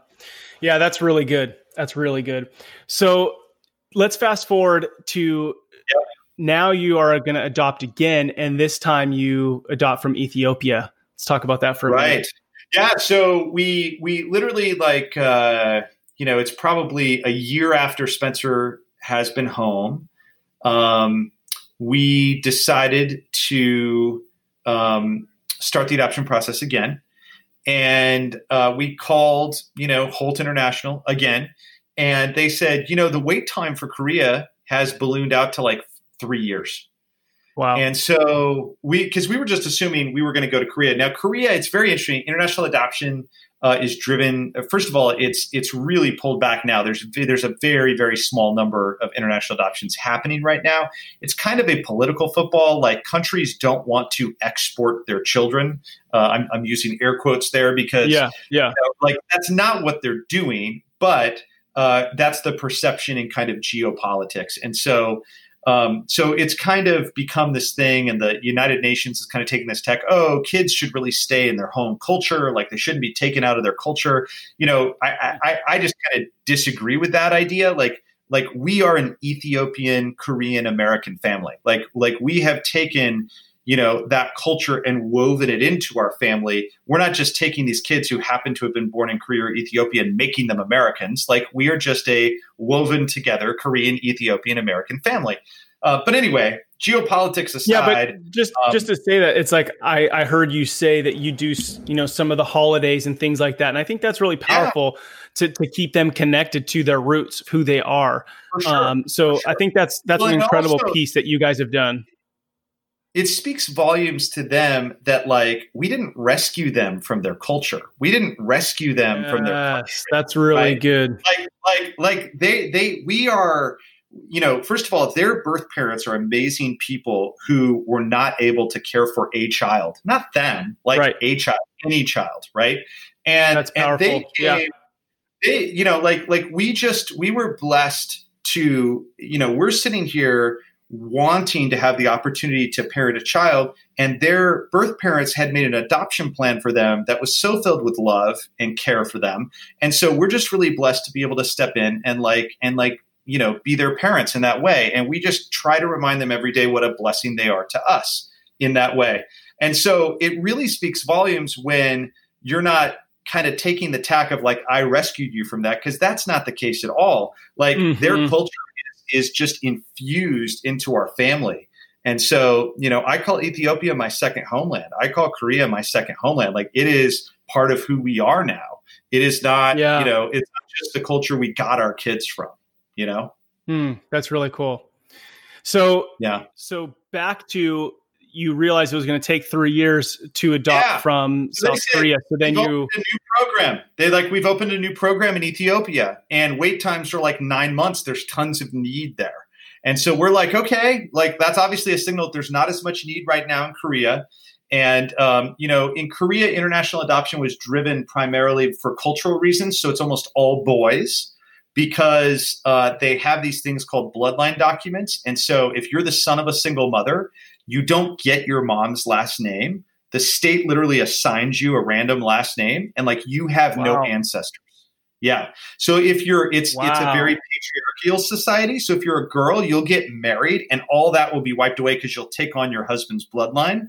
Speaker 1: yeah that's really good that's really good so let's fast forward to yep. now you are going to adopt again and this time you adopt from ethiopia let's talk about that for a right. minute
Speaker 2: yeah so we we literally like uh you know it's probably a year after spencer has been home um we decided to um, start the adoption process again. And uh, we called, you know, Holt International again, and they said, you know, the wait time for Korea has ballooned out to like three years.
Speaker 1: Wow.
Speaker 2: And so we, because we were just assuming we were going to go to Korea. Now, Korea, it's very interesting. International adoption uh, is driven. Uh, first of all, it's it's really pulled back now. There's there's a very very small number of international adoptions happening right now. It's kind of a political football. Like countries don't want to export their children. Uh, I'm, I'm using air quotes there because
Speaker 1: yeah yeah
Speaker 2: you know, like that's not what they're doing, but uh, that's the perception in kind of geopolitics. And so um, so it's kind of become this thing, and the United Nations is kind of taking this tech. Oh, kids should really stay in their home culture, like they shouldn't be taken out of their culture. You know, I I, I just kind of disagree with that idea. Like like we are an Ethiopian Korean American family. Like like we have taken you know that culture and woven it into our family we're not just taking these kids who happen to have been born in korea or ethiopia and making them americans like we are just a woven together korean ethiopian american family uh, but anyway geopolitics aside,
Speaker 1: yeah, but just um, just to say that it's like I I heard you say that you do you know some of the holidays and things like that, and I think that's really powerful yeah. to to keep them connected to their roots, who they are. Sure, um, so sure. I think that's that's well, an incredible also, piece that you guys have done.
Speaker 2: It speaks volumes to them that like we didn't rescue them from their culture. We didn't rescue them yes, from their country.
Speaker 1: That's really right? good.
Speaker 2: Like like like they they we are you know, first of all, their birth parents are amazing people who were not able to care for a child, not them, like right. a child, any child, right? And,
Speaker 1: That's powerful.
Speaker 2: and they
Speaker 1: came, yeah.
Speaker 2: they, you know, like like we just we were blessed to, you know, we're sitting here wanting to have the opportunity to parent a child and their birth parents had made an adoption plan for them that was so filled with love and care for them. And so we're just really blessed to be able to step in and like and like you know be their parents in that way. And we just try to remind them every day what a blessing they are to us in that way. And so it really speaks volumes when you're not kind of taking the tack of like i rescued you from that because that's not the case at all. Like mm-hmm. their culture is, just infused into our family and so you know i call ethiopia my second homeland i call korea my second homeland like it is part of who we are now it is not yeah. you know it's not just the culture we got our kids from you know?
Speaker 1: Hmm, that's really cool. So,
Speaker 2: yeah.
Speaker 1: So back to you realized it was going to take three years to adopt yeah. from so South said, Korea. So then you
Speaker 2: a new program. They like we've opened a new program in Ethiopia, and wait times are like nine months. There's tons of need there, and so we're like, okay, like that's obviously a signal that there's not as much need right now in Korea. And um, you know, in Korea, international adoption was driven primarily for cultural reasons, so it's almost all boys because uh, they have these things called bloodline documents. And so if you're the son of a single mother, you don't get your mom's last name. The state literally assigns you a random last name, and like you have wow. no ancestors. Yeah. So if you're, it's wow. it's a very patriarchal society. So if you're a girl, you'll get married, and all that will be wiped away because you'll take on your husband's bloodline.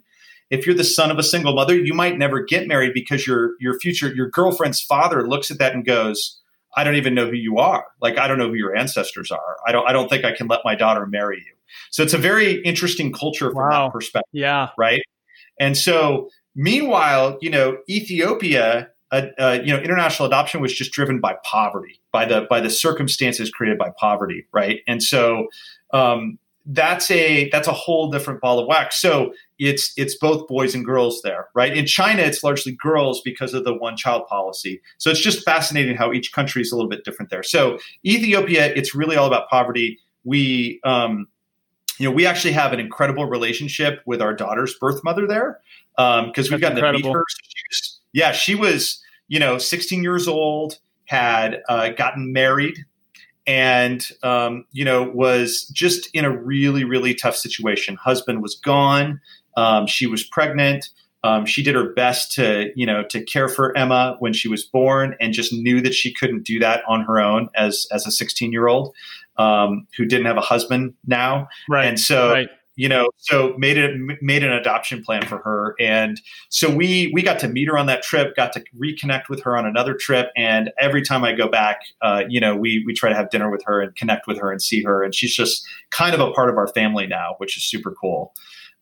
Speaker 2: If you're the son of a single mother, you might never get married because your your future your girlfriend's father looks at that and goes, I don't even know who you are. Like I don't know who your ancestors are. I don't I don't think I can let my daughter marry you. So it's a very interesting culture from wow. that perspective.
Speaker 1: Yeah.
Speaker 2: Right. And so meanwhile, you know, Ethiopia, uh, uh, you know, international adoption was just driven by poverty, by the by the circumstances created by poverty, right? And so um, that's a that's a whole different ball of wax. So it's it's both boys and girls there, right? In China, it's largely girls because of the one child policy. So it's just fascinating how each country is a little bit different there. So Ethiopia, it's really all about poverty. We um, you know, we actually have an incredible relationship with our daughter's birth mother there because um, we've gotten incredible. to meet her. She was, yeah, she was you know 16 years old, had uh, gotten married and um, you know was just in a really really tough situation husband was gone um, she was pregnant um, she did her best to you know to care for emma when she was born and just knew that she couldn't do that on her own as as a 16 year old um, who didn't have a husband now.
Speaker 1: Right
Speaker 2: and so
Speaker 1: right.
Speaker 2: you know so made it made an adoption plan for her. And so we we got to meet her on that trip got to reconnect with her on another trip. And every time i go back uh, you know we we try to have dinner with her and connect with her and see her. And she's just kind of a part of our family now which is super cool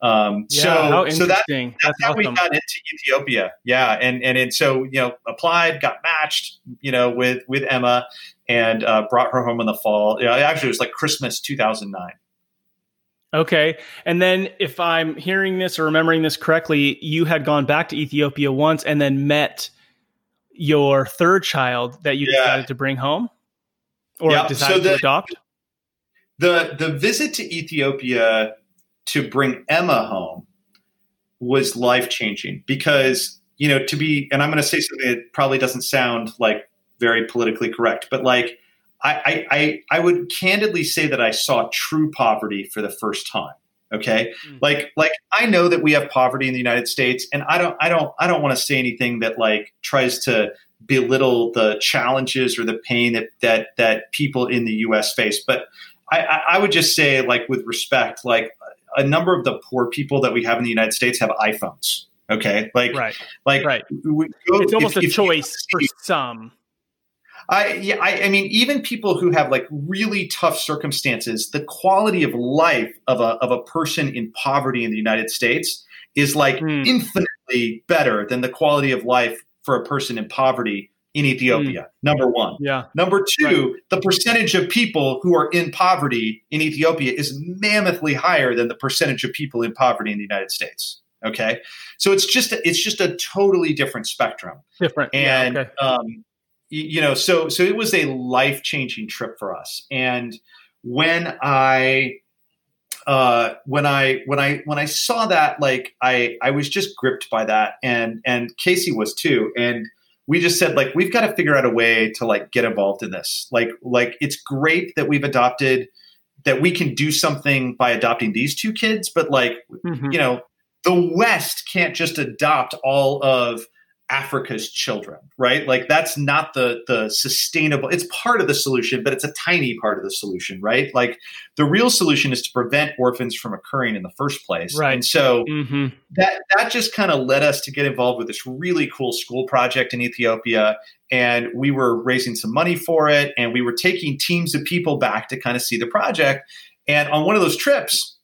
Speaker 2: um, yeah, so so that, that's, that's how awesome. we got into Ethiopia. Yeah. And, and, and so, you know, applied, got matched, you know, with, with Emma and, uh, brought her home in the fall. You know, actually it was like Christmas 2009.
Speaker 1: Okay. And then if I'm hearing this or remembering this correctly, you had gone back to Ethiopia once and then met your third child that you yeah. decided to bring home or yeah. decided so the, to adopt?
Speaker 2: The the visit to Ethiopia to bring Emma home was life changing because, you know, to be and I'm going to say something that probably doesn't sound like very politically correct, but like I, I, I would candidly say that I saw true poverty for the first time. Okay. Mm. Like, like I know that we have poverty in the United States and I don't, I don't, I don't want to say anything that like tries to belittle the challenges or the pain that, that, that people in the U S face. But I, I would just say like with respect, like a number of the poor people that we have in the United States have iPhones. Okay. Like,
Speaker 1: right.
Speaker 2: like,
Speaker 1: right. We, it's almost if, a choice for some
Speaker 2: I, yeah, I, I mean, even people who have like really tough circumstances, the quality of life of a of a person in poverty in the United States is like mm. infinitely better than the quality of life for a person in poverty in Ethiopia. Mm. Number one.
Speaker 1: Yeah.
Speaker 2: Number two, right. the percentage of people who are in poverty in Ethiopia is mammothly higher than the percentage of people in poverty in the United States. Okay, so it's just a, it's just a totally different spectrum.
Speaker 1: Different,
Speaker 2: and
Speaker 1: yeah, okay.
Speaker 2: um, you know, so so it was a life changing trip for us. And when I uh, when I when I when I saw that, like I I was just gripped by that, and and Casey was too, and we just said like we've got to figure out a way to like get involved in this. Like like it's great that we've adopted that we can do something by adopting these two kids, but like mm-hmm. you know the West can't just adopt all of Africa's children, right? Like that's not the the sustainable. It's part of the solution, but it's a tiny part of the solution, right? Like the real solution is to prevent orphans from occurring in the first place.
Speaker 1: Right.
Speaker 2: And so mm-hmm. that that just kind of led us to get involved with this really cool school project in Ethiopia, and we were raising some money for it, and we were taking teams of people back to kind of see the project. And on one of those trips,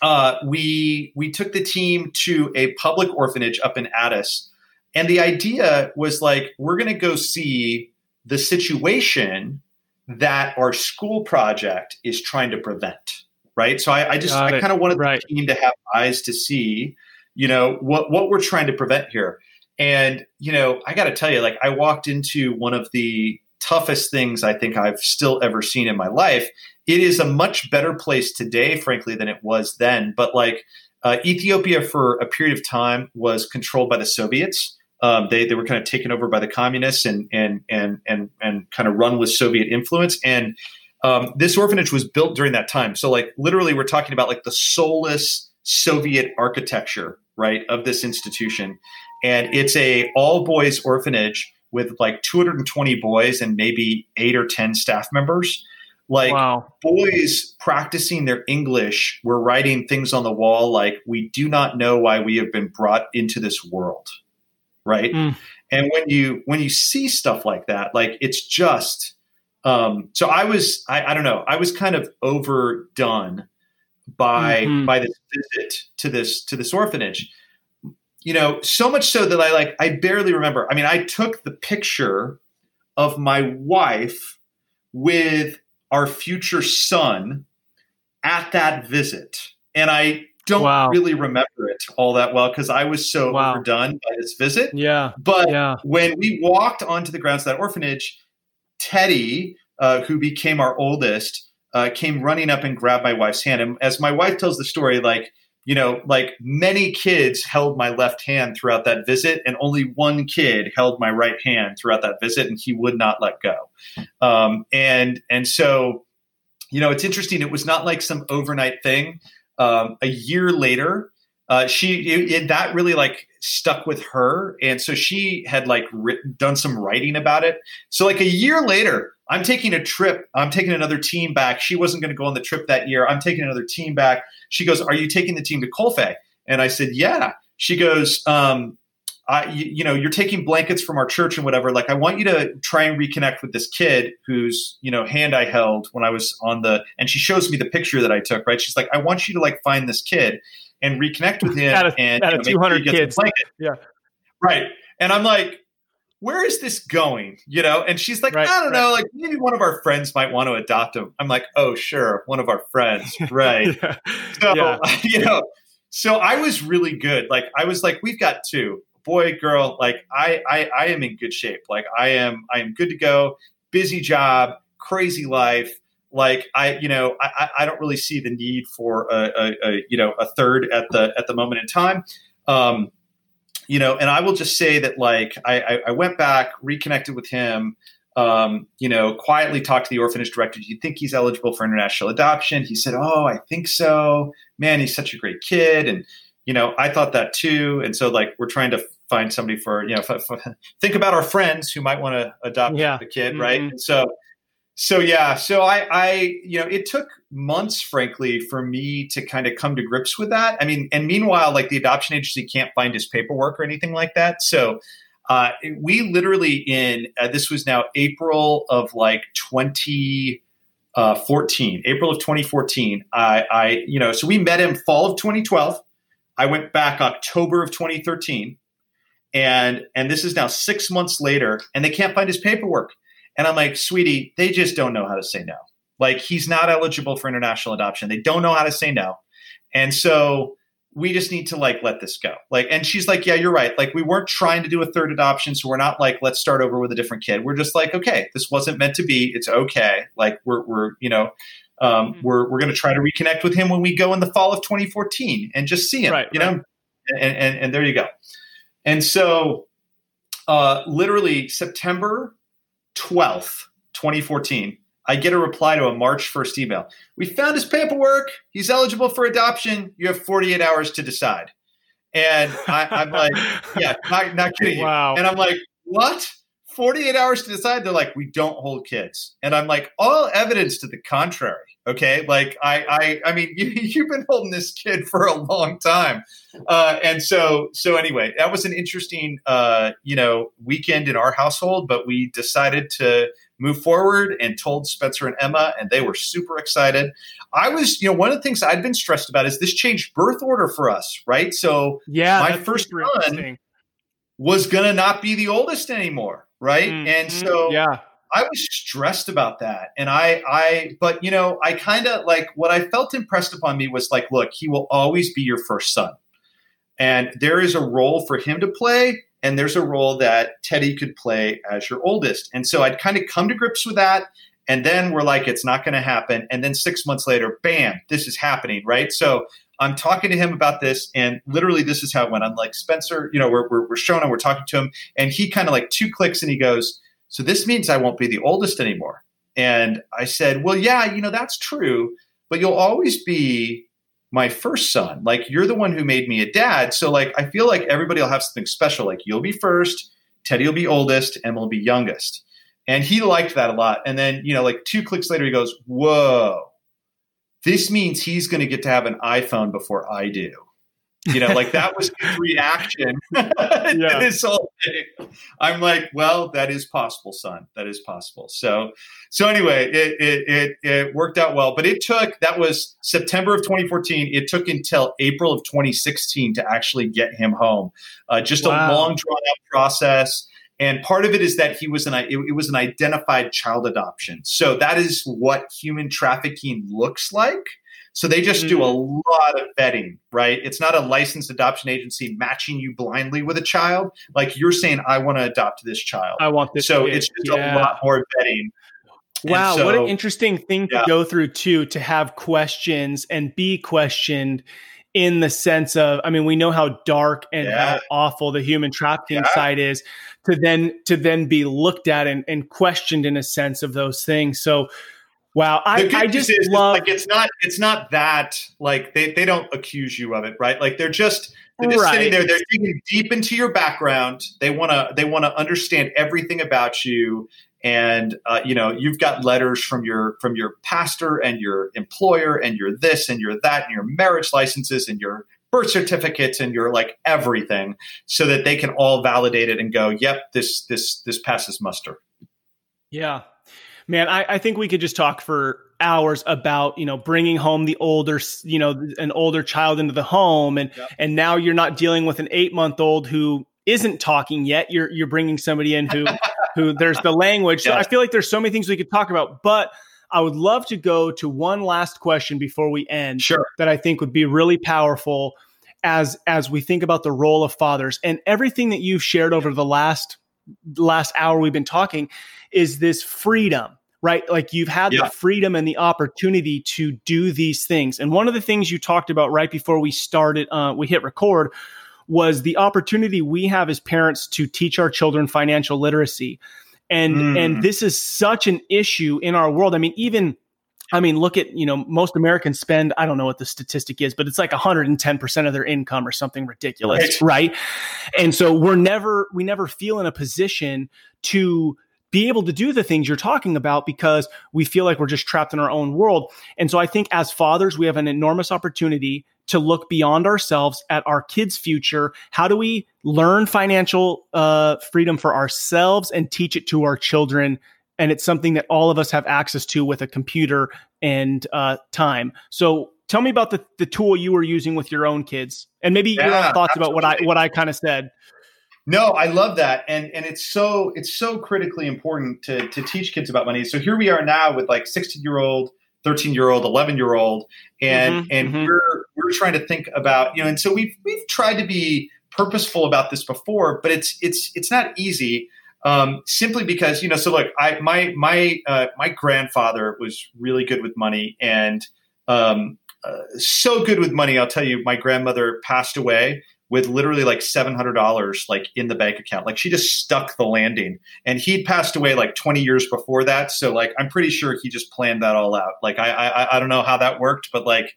Speaker 2: uh, we we took the team to a public orphanage up in Addis and the idea was like, we're going to go see the situation that our school project is trying to prevent. Right. So I, I just, Got I kind of wanted right. the team to have eyes to see, you know, what, what we're trying to prevent here. And, you know, I got to tell you, like, I walked into one of the toughest things I think I've still ever seen in my life. It is a much better place today, frankly, than it was then. But like, uh, Ethiopia for a period of time was controlled by the Soviets. Um, they they were kind of taken over by the communists and and and and and kind of run with Soviet influence. And um, this orphanage was built during that time. So like literally, we're talking about like the soulless Soviet architecture, right, of this institution. And it's a all boys orphanage with like 220 boys and maybe eight or 10 staff members. Like wow. boys practicing their English were writing things on the wall like, we do not know why we have been brought into this world right? Mm. And when you when you see stuff like that, like it's just um, so I was I, I don't know I was kind of overdone by mm-hmm. by this visit to this to this orphanage. You know, so much so that I like I barely remember. I mean, I took the picture of my wife with our future son at that visit. And I don't wow. really remember it all that well because I was so wow. overdone by this visit.
Speaker 1: Yeah.
Speaker 2: But
Speaker 1: yeah.
Speaker 2: when we walked onto the grounds of that orphanage, Teddy, uh, who became our oldest, uh, came running up and grabbed my wife's hand. And as my wife tells the story, like, you know, like many kids held my left hand throughout that visit, and only one kid held my right hand throughout that visit, and he would not let go. Um, and and so, you know, it's interesting. It was not like some overnight thing. Um, a year later, uh, she it, it, that really like stuck with her, and so she had like written, done some writing about it. So like a year later, I'm taking a trip. I'm taking another team back. She wasn't going to go on the trip that year. I'm taking another team back. She goes, "Are you taking the team to Kolfe?" And I said, "Yeah." She goes, um, I, you, you, know, you're taking blankets from our church and whatever. Like, I want you to try and reconnect with this kid whose, you know, hand I held when I was on the, and she shows me the picture that I took, right? She's like, I want you to like find this kid and reconnect with him.
Speaker 1: out of,
Speaker 2: and
Speaker 1: out of 200 kids.
Speaker 2: Yeah. Right. And I'm like, where is this going? You know? And she's like, right, I don't right. know, like maybe one of our friends might want to adopt him. I'm like, oh, sure. One of our friends. Right. yeah. So, yeah. you know, so I was really good. Like, I was like, we've got two boy, girl, like I, I, I am in good shape. Like I am, I am good to go. Busy job, crazy life. Like I, you know, I, I don't really see the need for a, a, a you know, a third at the at the moment in time. Um, you know, and I will just say that like I, I went back, reconnected with him. Um, you know, quietly talked to the orphanage director. Do you think he's eligible for international adoption? He said, "Oh, I think so." Man, he's such a great kid, and you know, I thought that too. And so, like, we're trying to find somebody for you know f- f- think about our friends who might want to adopt yeah. the kid, mm-hmm. right? So, so yeah, so I, I, you know, it took months, frankly, for me to kind of come to grips with that. I mean, and meanwhile, like the adoption agency can't find his paperwork or anything like that. So, Uh, we literally in uh, this was now April of like 2014, uh, April of 2014. I, I, you know, so we met him fall of 2012. I went back October of 2013, and and this is now six months later, and they can't find his paperwork. And I'm like, sweetie, they just don't know how to say no. Like he's not eligible for international adoption. They don't know how to say no. And so we just need to like let this go. Like, and she's like, yeah, you're right. Like, we weren't trying to do a third adoption, so we're not like, let's start over with a different kid. We're just like, okay, this wasn't meant to be. It's okay. Like, we're we're you know, um, mm-hmm. we're we're going to try to reconnect with him when we go in the fall of 2014 and just see him. Right, you right. know, and, and and there you go. And so, uh, literally September 12th, 2014 I get a reply to a March 1st email. We found his paperwork. He's eligible for adoption. You have 48 hours to decide. And I, am like, yeah, not, not kidding wow. you. And I'm like, what? 48 hours to decide? They're like, we don't hold kids. And I'm like, all evidence to the contrary. Okay. Like, I, I, I mean, you, you've been holding this kid for a long time. Uh, and so, so anyway, that was an interesting, uh, you know, weekend in our household, but we decided to, move forward and told Spencer and Emma, and they were super excited. I was, you know, one of the things I'd been stressed about is this changed birth order for us, right? So,
Speaker 1: yeah,
Speaker 2: my first son was going to not be the oldest anymore, right? Mm-hmm. And so,
Speaker 1: yeah.
Speaker 2: I was stressed about that. And I, I, but you know, I kind of like what I felt impressed upon me was like, look, he will always be your first son. And there is a role for him to play and there's a role that Teddy could play as your oldest. And so I'd kind of come to grips with that. And then we're like, it's not going to happen. And then six months later, bam, this is happening, right? So I'm talking to him about this, and literally, this is how it went. I'm like, Spencer, you know, we're, we're, we're showing him, we're talking to him, and he kind of like two clicks and he goes, So this means I won't be the oldest anymore. And I said, Well, yeah, you know, that's true, but you'll always be my first son. Like you're the one who made me a dad. So like I feel like everybody will have something special. Like you'll be first, Teddy will be oldest, Emma will be youngest. And he liked that a lot. And then, you know, like two clicks later, he goes, Whoa, this means he's going to get to have an iPhone before I do. You know, like that was his reaction to this whole thing. I'm like, well, that is possible, son. That is possible. So, so anyway, it, it it it worked out well, but it took that was September of 2014. It took until April of 2016 to actually get him home. Uh, just wow. a long drawn out process. And part of it is that he was an it, it was an identified child adoption. So that is what human trafficking looks like. So they just do a mm-hmm. lot of vetting, right? It's not a licensed adoption agency matching you blindly with a child. Like you're saying, I want to adopt this child.
Speaker 1: I want this.
Speaker 2: So kid. it's just yeah. a lot more vetting.
Speaker 1: Wow, so, what an interesting thing to yeah. go through too, to have questions and be questioned in the sense of, I mean, we know how dark and yeah. how awful the human trafficking side is to then to then be looked at and, and questioned in a sense of those things. So Wow, I, I just is, love
Speaker 2: like it's not it's not that like they, they don't accuse you of it, right? Like they're just they're just right. sitting there, they're digging deep into your background. They wanna they wanna understand everything about you. And uh, you know, you've got letters from your from your pastor and your employer and your this and your that and your marriage licenses and your birth certificates and your like everything so that they can all validate it and go, yep, this this this passes muster.
Speaker 1: Yeah, man, I, I think we could just talk for hours about you know bringing home the older you know an older child into the home. And yep. and now you're not dealing with an eight month old who isn't talking yet. You're you're bringing somebody in who who there's the language. So i feel like there's so many things we could talk about but i would love to go to one last question before we end
Speaker 2: sure.
Speaker 1: that i think would be really powerful as as we think about the role of fathers. And everything that you've shared over the last last hour we've been talking is this freedom right? Like you've had yeah. the freedom and the opportunity to do these things. And one of the things you talked about right before we started, uh, we hit record, was the opportunity we have as parents to teach our children financial literacy. And mm. and this is such an issue in our world. I mean, even I mean, look at, you know, most Americans spend, I don't know what the statistic is, but it's like 110% of their income or something ridiculous, right? right? And so we're never, we never feel in a position to be able to do the things you're talking about because we feel like we're just trapped in our own world. And so I think as fathers, we have an enormous opportunity to look beyond ourselves at our kids' future? How do we learn financial uh, freedom for ourselves and teach it to our children? And it's something that all of us have access to with a computer and uh, time. So tell me about the, the tool you were using with your own kids and maybe yeah, your thoughts absolutely. about what I what I kind of said.
Speaker 2: No, I love that, and and it's so it's so critically important to to teach kids about money. So here we are now with like sixteen year old, thirteen year old, eleven year old, and mm-hmm, and mm-hmm. we're we're trying to think about you know, and so we've we've tried to be purposeful about this before, but it's it's it's not easy. Um, simply because you know, so look, I my my uh, my grandfather was really good with money, and um, uh, so good with money. I'll tell you, my grandmother passed away with literally like $700 like in the bank account. Like she just stuck the landing. And he'd passed away like 20 years before that. So like i'm pretty sure he just planned that all out. Like i i, I don't know how that worked but like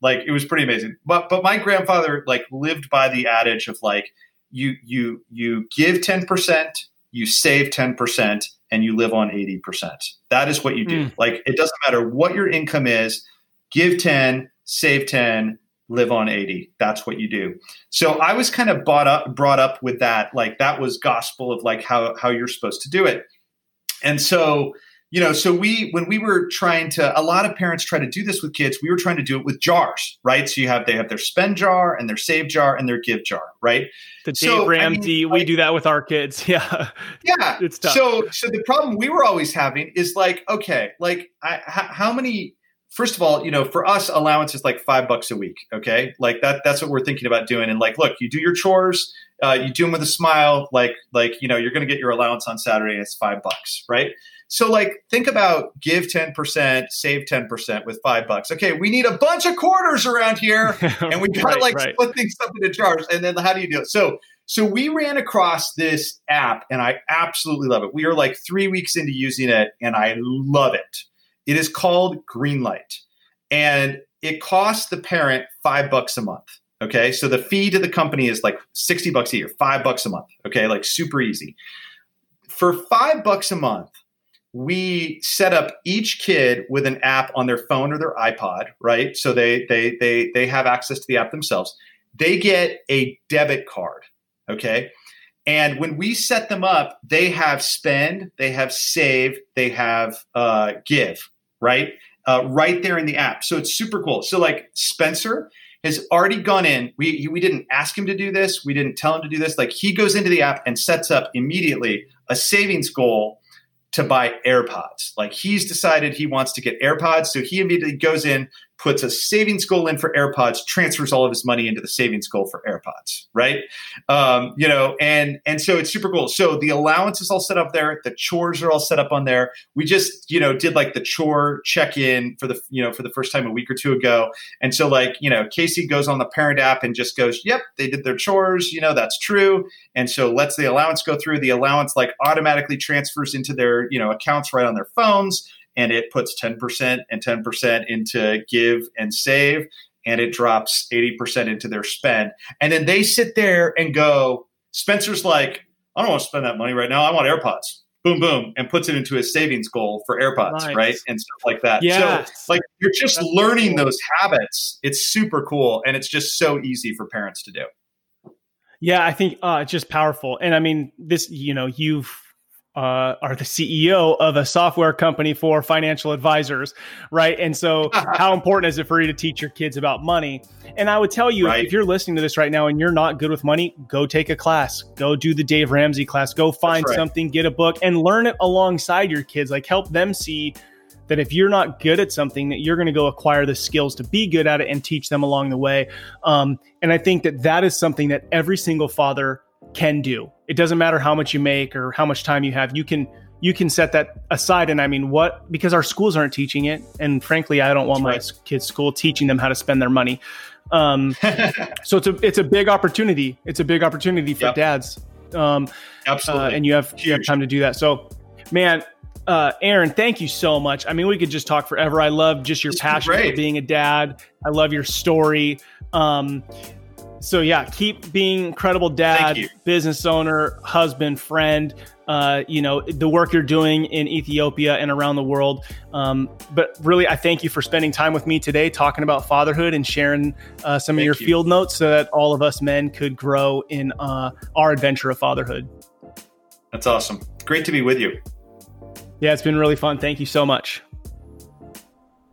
Speaker 2: like it was pretty amazing. But but my grandfather like lived by the adage of like you you you give 10% you save 10% and you live on 80% that is what you do. Mm. like it doesn't matter what your income is give 10 save 10 live on 80 that's what you do. So i was kind of brought up brought up with that like that was gospel of like how how you're supposed to do it. And so you know so we when we were trying to a lot of parents try to do this with kids we were trying to do it with jars right? So you have they have their spend jar and their save jar and their give jar right?
Speaker 1: The dave so, ramsey I mean, like, we do that with our kids. Yeah.
Speaker 2: Yeah. It's tough. So so the problem we were always having is like okay like I, how many first of all, you know, for us, allowance is like five bucks a week. Okay, like that. That's what we're thinking about doing. And like, look, you do your chores, uh, you do them with a smile. Like, like you know, you're going to get your allowance on Saturday. it's five bucks, right? So like, think about give ten percent, save ten percent with five bucks. Okay, we need a bunch of quarters around here, and we got to right, like right. split things up into jars. And then how do you do it? So. So we ran across this app and I absolutely love it. We are like three weeks into using it and I love it. It is called Greenlight, and it costs the parent five bucks a month. Okay, so the fee to the company is like sixty bucks a year, five bucks a month. Okay, like super easy. For five bucks a month, we set up each kid with an app on their phone or their iPod, right? So they they they they have access to the app themselves. They get a debit card, okay? And when we set them up, they have spend, they have save, they have uh, give, right? Uh, right there in the app. So it's super cool. So like Spencer has already gone in. We we didn't ask him to do this. We didn't tell him to do this. Like he goes into the app and sets up immediately a savings goal to buy AirPods. Like he's decided he wants to get AirPods, so he immediately goes in, puts a savings goal in for AirPods, transfers all of his money into the savings goal for AirPods, right? Um, you know, and and so it's super cool. So the allowance is all set up there, the chores are all set up on there. We just you know did like the chore check in for the you know for the first time a week or two ago, and so like you know Casey goes on the parent app and just goes, yep, they did their chores, you know that's true, and so lets the allowance go through. The allowance like automatically transfers into their you know accounts right on their phones and it puts 10% and 10% into give and save and it drops 80% into their spend and then they sit there and go spencer's like i don't want to spend that money right now i want airpods boom boom and puts it into his savings goal for airpods nice. right and stuff like that yes. so like you're just That's learning cool. those habits it's super cool and it's just so easy for parents to do
Speaker 1: yeah i think uh, it's just powerful and i mean this you know you've uh, are the CEO of a software company for financial advisors, right? And so, how important is it for you to teach your kids about money? And I would tell you, right. if you're listening to this right now and you're not good with money, go take a class, go do the Dave Ramsey class, go find right. something, get a book, and learn it alongside your kids. Like, help them see that if you're not good at something, that you're going to go acquire the skills to be good at it and teach them along the way. Um, and I think that that is something that every single father can do. It doesn't matter how much you make or how much time you have. You can you can set that aside. And I mean, what because our schools aren't teaching it, and frankly, I don't want my kids' school teaching them how to spend their money. Um, so it's a it's a big opportunity. It's a big opportunity for yep. dads. Um, Absolutely, uh, and you have Huge. you have time to do that. So, man, uh, Aaron, thank you so much. I mean, we could just talk forever. I love just your passion for being a dad. I love your story. Um, So yeah, keep being incredible dad, business owner, husband, friend. Uh, you know the work you're doing in Ethiopia and around the world. Um, but really, I thank you for spending time with me today, talking about fatherhood and sharing uh, some thank of your you. field notes, so that all of us men could grow in uh, our adventure of fatherhood.
Speaker 2: That's awesome. Great to be with you.
Speaker 1: Yeah, it's been really fun. Thank you so much.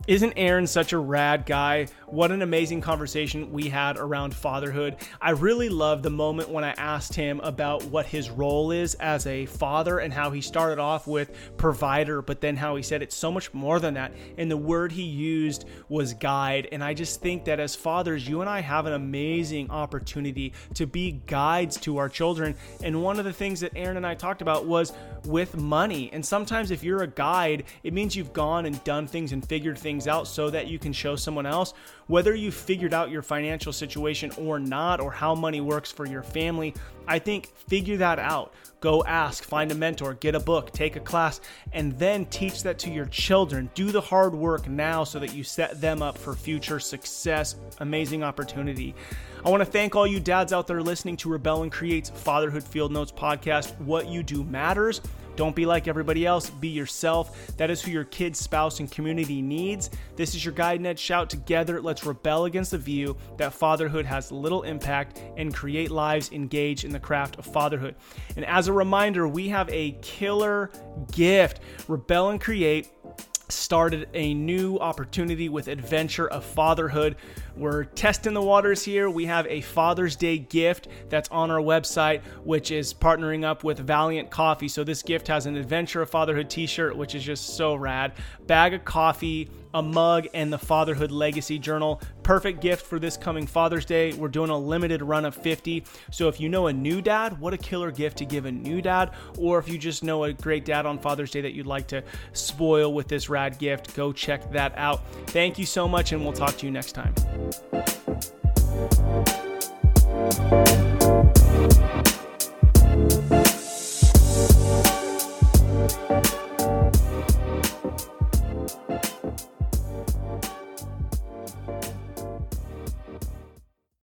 Speaker 1: Isn't Aaron such a rad guy? What an amazing conversation we had around fatherhood. I really loved the moment when I asked him about what his role is as a father and how he started off with provider, but then how he said it's so much more than that. And the word he used was guide. And I just think that as fathers, you and I have an amazing opportunity to be guides to our children. And one of the things that Aaron and I talked about was with money. And sometimes if you're a guide, it means you've gone and done things and figured things out so that you can show someone else whether you figured out your financial situation or not, or how money works for your family, I think figure that out. Go ask, find a mentor, get a book, take a class, and then teach that to your children. Do the hard work now so that you set them up for future success. Amazing opportunity. I want to thank all you dads out there listening to Rebel and Create's Fatherhood Field Notes podcast. What you do matters. Don't be like everybody else, be yourself. That is who your kid, spouse, and community needs. This is your guide, Ned Shout. Together, let's rebel against the view that fatherhood has little impact and create lives engaged in the craft of fatherhood. And as a reminder, we have a killer gift Rebel and Create started a new opportunity with Adventure of Fatherhood. We're testing the waters here. We have a Father's Day gift that's on our website, which is partnering up with Valiant Coffee. So, this gift has an Adventure of Fatherhood t shirt, which is just so rad, bag of coffee, a mug, and the Fatherhood Legacy Journal. Perfect gift for this coming Father's Day. We're doing a limited run of 50. So if you know a new dad, what a killer gift to give a new dad. Or if you just know a great dad on Father's Day that you'd like to spoil with this rad gift, go check that out. Thank you so much, and we'll talk to you next time.